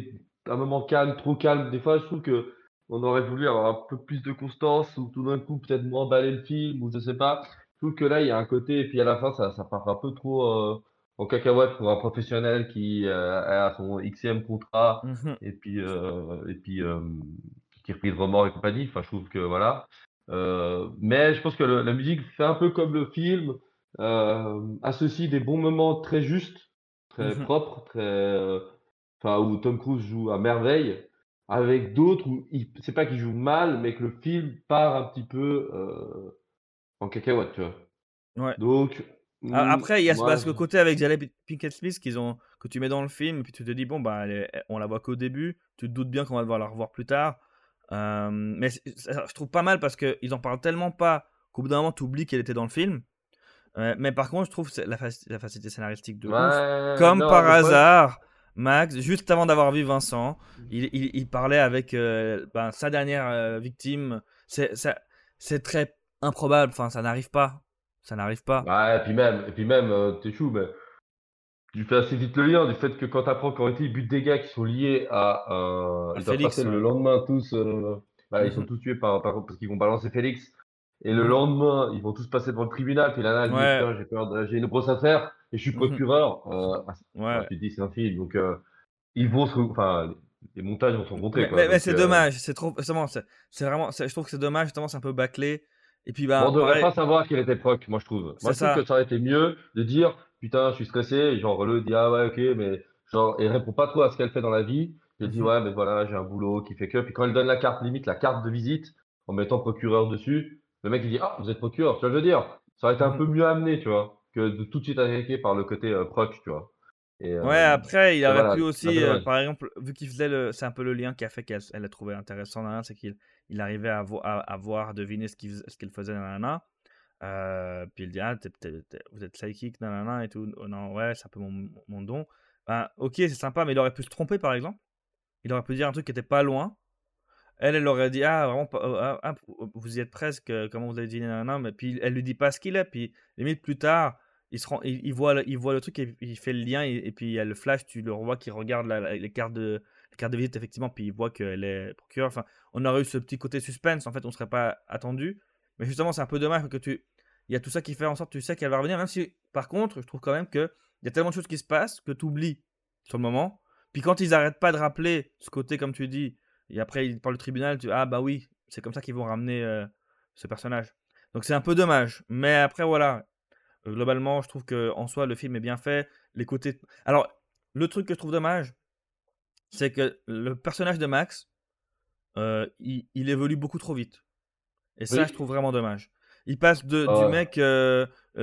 a un moment calme, trop calme. Des fois, je trouve que on aurait voulu avoir un peu plus de constance ou tout d'un coup peut-être moins emballer le film ou je sais pas. Je trouve que là il y a un côté et puis à la fin ça, ça part un peu trop euh, en cacahuète pour un professionnel qui euh, a son xème contrat mmh et puis euh, et puis qui reprise remords et compagnie. Enfin je trouve que voilà. mais je pense que la musique fait un peu comme le film, associe des bons moments très justes, très mmh propres, très enfin où Tom Cruise joue à merveille avec d'autres où c'est pas qu'il joue mal, mais que le film part un petit peu euh, en cacahuète, tu vois. Ouais. Donc. Après, il y a ce côté avec Jaleb Pinkett Smith qu'ils ont, que tu mets dans le film, et puis tu te dis, bon, bah, on la voit qu'au début, tu te doutes bien qu'on va devoir la revoir plus tard. Euh, mais je trouve pas mal parce qu'ils en parlent tellement pas qu'au bout d'un moment, tu oublies qu'elle était dans le film. Euh, mais par contre, je trouve la, la facilité scénaristique de ouf. Comme par hasard, Max, juste avant d'avoir vu Vincent, il, parlait avec euh, ben, sa dernière euh, victime. C'est très improbable, enfin, ça n'arrive pas. Ça n'arrive pas. Ouais, et puis même, et puis même euh, t'es chou, mais tu fais assez vite le lien du fait que quand t'apprends qu'en réalité, ils butent des gars qui sont liés à. ils Félix, le lendemain tous. Bah, ils sont mhm. tous tués par, parce qu'ils vont balancer Félix. Et le mhm. lendemain, ils vont tous passer devant le tribunal. Puis là, là j'ai peur, j'ai une grosse affaire et je suis mhm. procureur. Euh, ouais. Tu dis c'est un film, donc euh, ils vont se, enfin, les montages vont se rencontrer. Mais, mais c'est euh, dommage, c'est trop, c'est vraiment, je trouve que c'est dommage, justement, c'est un peu bâclé. Et puis bah, on devrait pas savoir qu'il était proc, moi je trouve. Moi je trouve ça. que ça aurait été mieux de dire putain, je suis stressé, et genre le dit ah ouais ok, mais genre et répond pas trop à ce qu'elle fait dans la vie. Il dit mhm. ouais mais voilà j'ai un boulot qui fait que. Puis quand elle donne la carte limite, la carte de visite en mettant procureur dessus, le mec il dit ah vous êtes procureur, tu vois je veux dire? Ça aurait été un mhm. peu mieux amené, tu vois que de tout de suite attaquer par le côté euh, proche, tu vois. Et, ouais, après, il aurait pu aussi, euh, par exemple, vu qu'il faisait le. C'est un peu le lien qui a fait qu'elle elle a trouvé intéressant, c'est qu'il il arrivait à, à, voir, deviner ce qu'il qu'il faisait, nanana. Euh, puis il dit, ah, vous êtes psychique, nanana, et tout. Oh, non, ouais, c'est un peu mon, mon don. Ben, ok, c'est sympa, mais il aurait pu se tromper, par exemple. Il aurait pu dire un truc qui était pas loin. Elle, elle aurait dit Ah, vraiment, ah, ah, vous y êtes presque, comment vous avez dit, nanana, mais puis elle lui dit pas ce qu'il est. Puis limite, plus tard, il, il, voit, il le truc et il fait le lien. Et, puis il y a le flash, tu le revois qui regarde la, les, cartes de, les cartes de visite, effectivement, puis il voit qu'elle est procureur. Enfin, on aurait eu ce petit côté suspense, en fait, on serait pas attendu. Mais justement, c'est un peu dommage que tu. Il y a tout ça qui fait en sorte que tu sais qu'elle va revenir, même si, par contre, je trouve quand même qu'il y a tellement de choses qui se passent que tu oublies sur le moment. Puis quand ils arrêtent pas de rappeler ce côté, comme tu dis, et après, il parle le tribunal, tu ah bah oui, c'est comme ça qu'ils vont ramener euh, ce personnage. Donc c'est un peu dommage. Mais après, voilà. Euh, globalement, je trouve que en soi, le film est bien fait. Les côtés. Alors, le truc que je trouve dommage, c'est que le personnage de Max, euh, il, évolue beaucoup trop vite. Et ça, je trouve vraiment dommage. Il passe de, du mec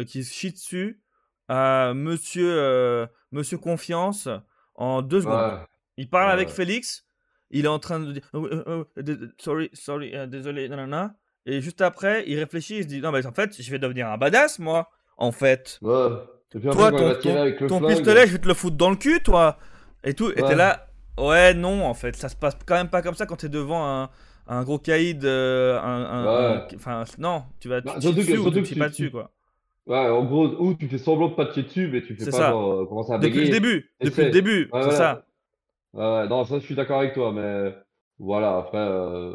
qui se chie dessus à Monsieur, Monsieur Confiance en deux secondes. Il parle avec Félix il est en train de dire oh, oh, oh, sorry, sorry, euh, désolé, nanana. Et juste après, il réfléchit, il se dit non, mais en fait, je vais devenir un badass, moi, en fait. Ouais. toi, ton, pistolet, je vais te le foutre dans le cul, toi. Et tout. Et t'es là, ouais, non, en fait, ça se passe quand même pas comme ça quand t'es devant un, un gros caïd. Euh, un, enfin, non, tu vas bah, te dessus ou tu pas dessus, quoi. Ouais, en gros, ou tu fais semblant de pas te dessus, mais tu fais pas ça. Genre, euh, commencer à bégayer. Depuis le début, depuis le début, c'est ça. Ouais, non, ça, je suis d'accord avec toi, mais voilà, après, euh,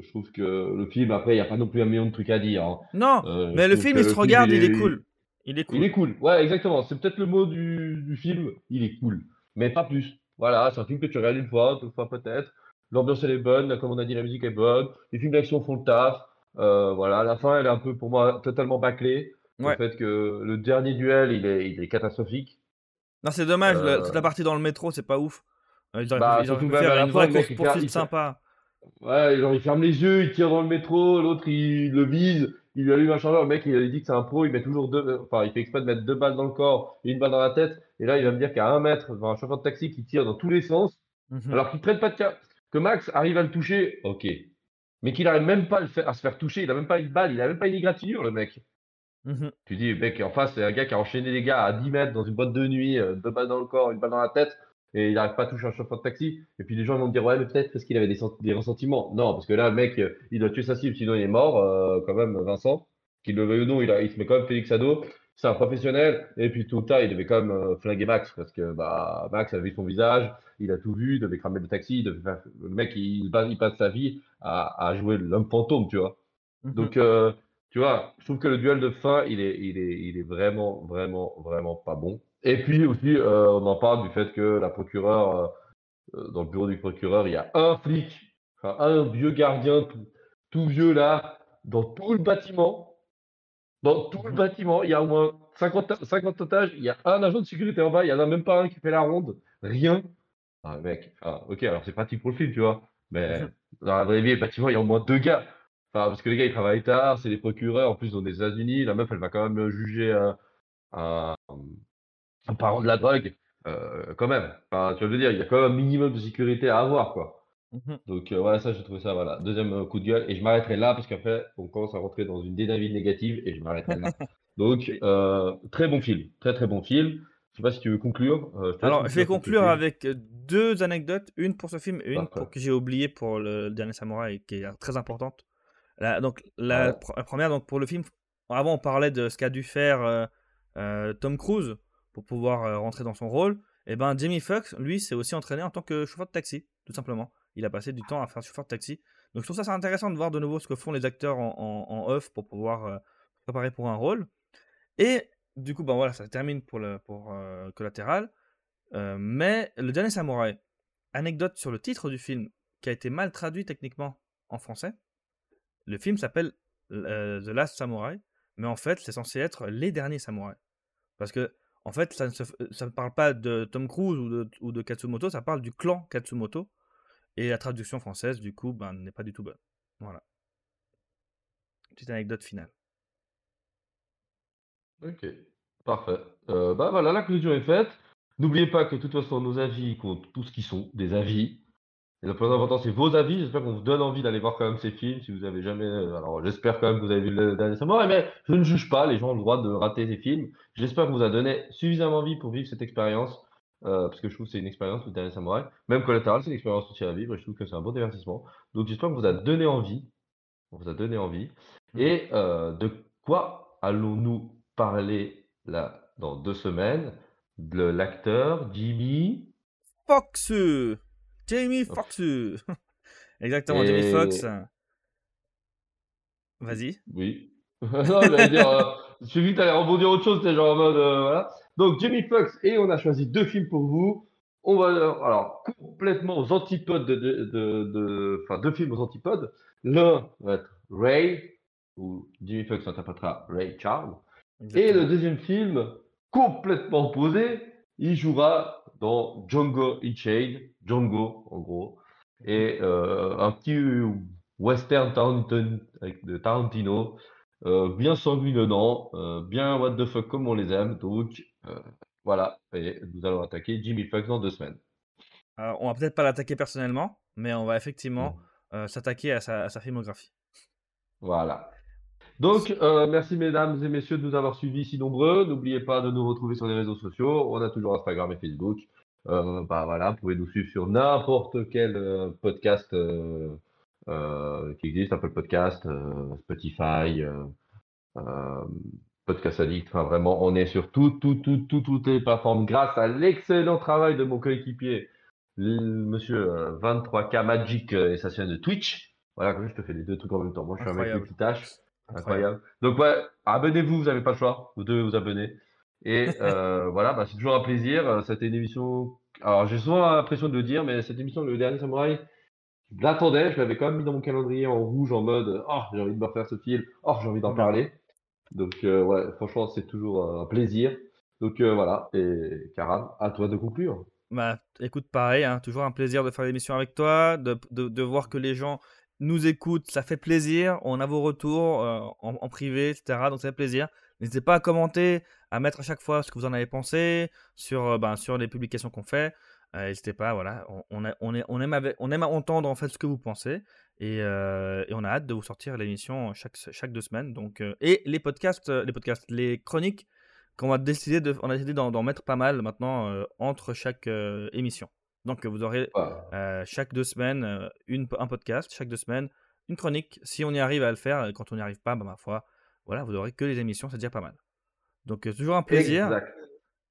je trouve que le film, après, il n'y a pas non plus un million de trucs à dire. Hein. Non, mais le film, il se regarde, il est, cool. Il est cool. Il est cool, ouais, exactement. C'est peut-être le mot du, du film, il est cool. Mais pas plus. Voilà, c'est un film que tu regardes une fois, deux fois peut-être. L'ambiance, elle est bonne, comme on a dit, la musique est bonne. Les films d'action font le taf. Euh, voilà, la fin, elle est un peu, pour moi, totalement bâclée. Le fait que le dernier duel, il est, il est catastrophique. Non, c'est dommage, toute la partie dans le métro, c'est pas ouf. Ils auraient bah, pu, surtout faire une vraie course poursuite sympa. Ouais, genre il ferme les yeux, il tire dans le métro, l'autre il le vise, il lui allume un chargeur, le mec, il, dit que c'est un pro, il met toujours deux, enfin, il fait exprès de mettre deux balles dans le corps et une balle dans la tête. Et là, il va me dire qu'à un mètre, un chauffeur de taxi qui tire dans tous les sens, Mhm. alors qu'il traite pas de cas. Que Max arrive à le toucher, ok. Mais qu'il arrive même pas à, le faire- à se faire toucher, il a même pas une balle, il a même pas une égratignure, le mec. Mhm. Tu dis, mec, en face, c'est un gars qui a enchaîné les gars à 10 mètres dans une boîte de nuit, euh, deux balles dans le corps, une balle dans la tête, et il n'arrive pas à toucher un chauffeur de taxi. Et puis les gens vont me dire, ouais, mais peut-être parce qu'il avait des, sent- des ressentiments. Non, parce que là, le mec, il doit tuer sa cible, sinon il est mort, euh, quand même, Vincent. Qu'il le veuille ou non, il, a, il se met quand même Félix Ado. C'est un professionnel. Et puis tout le temps, il devait quand même euh, flinguer Max, parce que bah, Max a vu son visage, il a tout vu, il devait cramer le taxi, il devait faire- le mec, il, il passe sa vie à, à jouer l'homme fantôme, tu vois. Mhm. Donc, euh, tu vois, je trouve que le duel de fin, il est, il est, il est vraiment, vraiment, vraiment pas bon. Et puis aussi, euh, on en parle du fait que la procureure, euh, euh, dans le bureau du procureur, il y a un flic, enfin, un vieux gardien tout, tout vieux là, dans tout le bâtiment. Dans tout le Mhm. bâtiment, il y a au moins 50, 50 otages, il y a un agent de sécurité en bas, il n'y en a même pas un qui fait la ronde, rien. Ah, mec, ok, alors c'est pratique pour le film, tu vois, mais Mhm. dans la vraie vie, le bâtiment, il y a au moins deux gars. Enfin, parce que les gars, ils travaillent tard, c'est des procureurs, en plus, dans les États-Unis, la meuf, elle va quand même juger un, un parent de la drogue, euh, quand même. Enfin, tu veux dire, il y a quand même un minimum de sécurité à avoir, quoi. Mhm. Donc, euh, voilà, ça, j'ai trouvé ça, voilà. Deuxième euh, coup de gueule, et je m'arrêterai là, parce qu'après, on commence à rentrer dans une dynamique négative, et je m'arrêterai là. Donc, euh, très bon film, très très bon film. Je sais pas si tu veux conclure. je Alors, je vais conclure avec deux anecdotes, une pour ce film et une Parfait. pour que j'ai oublié pour le dernier samouraï, qui est très importante. La- donc, la, Ouais. pr- la première, donc pour le film, avant on parlait de ce qu'a dû faire Tom Cruise pour pouvoir euh, rentrer dans son rôle. Et ben, Jamie Foxx, lui, s'est aussi entraîné en tant que chauffeur de taxi, tout simplement. Il a passé du temps à faire chauffeur de taxi. Donc, je trouve ça c'est intéressant de voir de nouveau ce que font les acteurs en, en- off pour pouvoir euh, préparer pour un rôle. Et du coup, ben voilà, ça termine pour le pour euh, collatéral. Euh, mais le dernier samouraï, anecdote sur le titre du film qui a été mal traduit techniquement en français. Le film s'appelle The Last Samurai, mais en fait, c'est censé être Les Derniers Samouraïs. Parce que, en fait, ça ne parle pas de Tom Cruise ou de, ou de Katsumoto, ça parle du clan Katsumoto. Et la traduction française, du coup, ben, n'est pas du tout bonne. Voilà. Petite anecdote finale. Ok, parfait. Euh, bah voilà, la conclusion est faite. N'oubliez pas que de toute façon, nos avis comptent tout ce qui sont des avis. Et le plus important, c'est vos avis. J'espère qu'on vous donne envie d'aller voir quand même ces films. Si vous avez jamais. euh, Alors, j'espère quand même que vous avez vu le dernier samouraï, mais je ne juge pas. Les gens ont le droit de rater ces films. J'espère que vous a donné suffisamment envie pour vivre cette expérience. euh, parce que je trouve que c'est une expérience, le dernier samouraï. Même Collateral, c'est une expérience aussi à vivre. Et je trouve que c'est un bon divertissement. Donc, j'espère que vous a donné envie. On vous a donné envie. Et euh, de quoi allons-nous parler là dans deux semaines? De l'acteur Jimmy. Fox Jamie Oh. Fox Exactement, Jamie Et- Fox. Vas-y. Oui. non, j'allais dire, euh, j'ai vu que t'allais rebondir autre chose, t'es genre en mode, euh, voilà. Donc, Jamie Foxx, et on a choisi deux films pour vous. On va, euh, alors, complètement aux antipodes de, de, de, de- enfin, deux films aux antipodes. L'un va être Ray, où Jamie Foxx interprétera Ray Charles. Et le deuxième film, complètement opposé, il jouera dans Django Unchained, Django en gros, et euh, un petit western de Tarantino, euh, bien sanguinolent, euh, bien what the fuck comme on les aime. Donc euh, voilà, et nous allons attaquer Jimmy Fox dans deux semaines. On va peut-être pas l'attaquer personnellement, mais on va effectivement s'attaquer à sa, à sa filmographie. Voilà. Donc, euh, merci mesdames et messieurs de nous avoir suivis si nombreux. N'oubliez pas de nous retrouver sur les réseaux sociaux. On a toujours Instagram et Facebook. Euh, bah voilà, vous pouvez nous suivre sur n'importe quel euh, podcast euh, qui existe, Apple Podcast, Spotify, Podcast Addict. Enfin, vraiment, on est sur tout, tout, tout, tout, toutes les plateformes grâce à l'excellent travail de mon coéquipier, monsieur euh, 23K Magic et sa chaîne de Twitch. Voilà, comme je te fais les deux trucs en même temps. Moi, je suis un mec Incroyable. multitâche. Incroyable. Donc ouais, abonnez-vous, vous n'avez pas le choix, vous devez vous abonner. Et euh, voilà, bah, c'est toujours un plaisir. Euh, C'était une émission. Alors j'ai souvent l'impression de le dire, mais cette émission, le dernier samouraï, je l'attendais, je l'avais quand même mis dans mon calendrier en rouge en mode Oh, j'ai envie de me refaire ce film, oh, j'ai envie d'en parler. Donc euh, ouais, franchement, c'est toujours un plaisir. Donc euh, voilà, et Karam, à toi de conclure. Bah, écoute, pareil, hein, toujours un plaisir de faire l'émission avec toi, de, de, de voir que les gens nous écoutent, ça fait plaisir. On a vos retours euh, en, privé, etc. Donc ça fait plaisir. N'hésitez pas à commenter, à mettre à chaque fois ce que vous en avez pensé sur, euh, ben, sur les publications qu'on fait. Euh, n'hésitez pas, voilà. On, on, est, on, aime on aime entendre en fait ce que vous pensez. Et, et on a hâte de vous sortir l'émission chaque, chaque deux semaines. Donc, et les podcasts, les podcasts, les chroniques qu'on a décidé de, on a décidé d'en mettre pas mal maintenant entre chaque émission. Donc vous aurez chaque deux semaines une, un podcast, chaque deux semaines une chronique. Si on y arrive à le faire, quand on n'y arrive pas, bah, ma foi, voilà, vous aurez que les émissions, c'est déjà pas mal. Donc toujours un plaisir.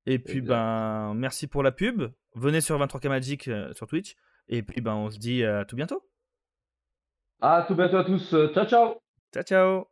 Et puis ben merci pour la pub. Venez sur 23K Magic sur Twitch. Et puis ben on se dit à tout bientôt. À tout bientôt à tous. Ciao ciao. Ciao ciao.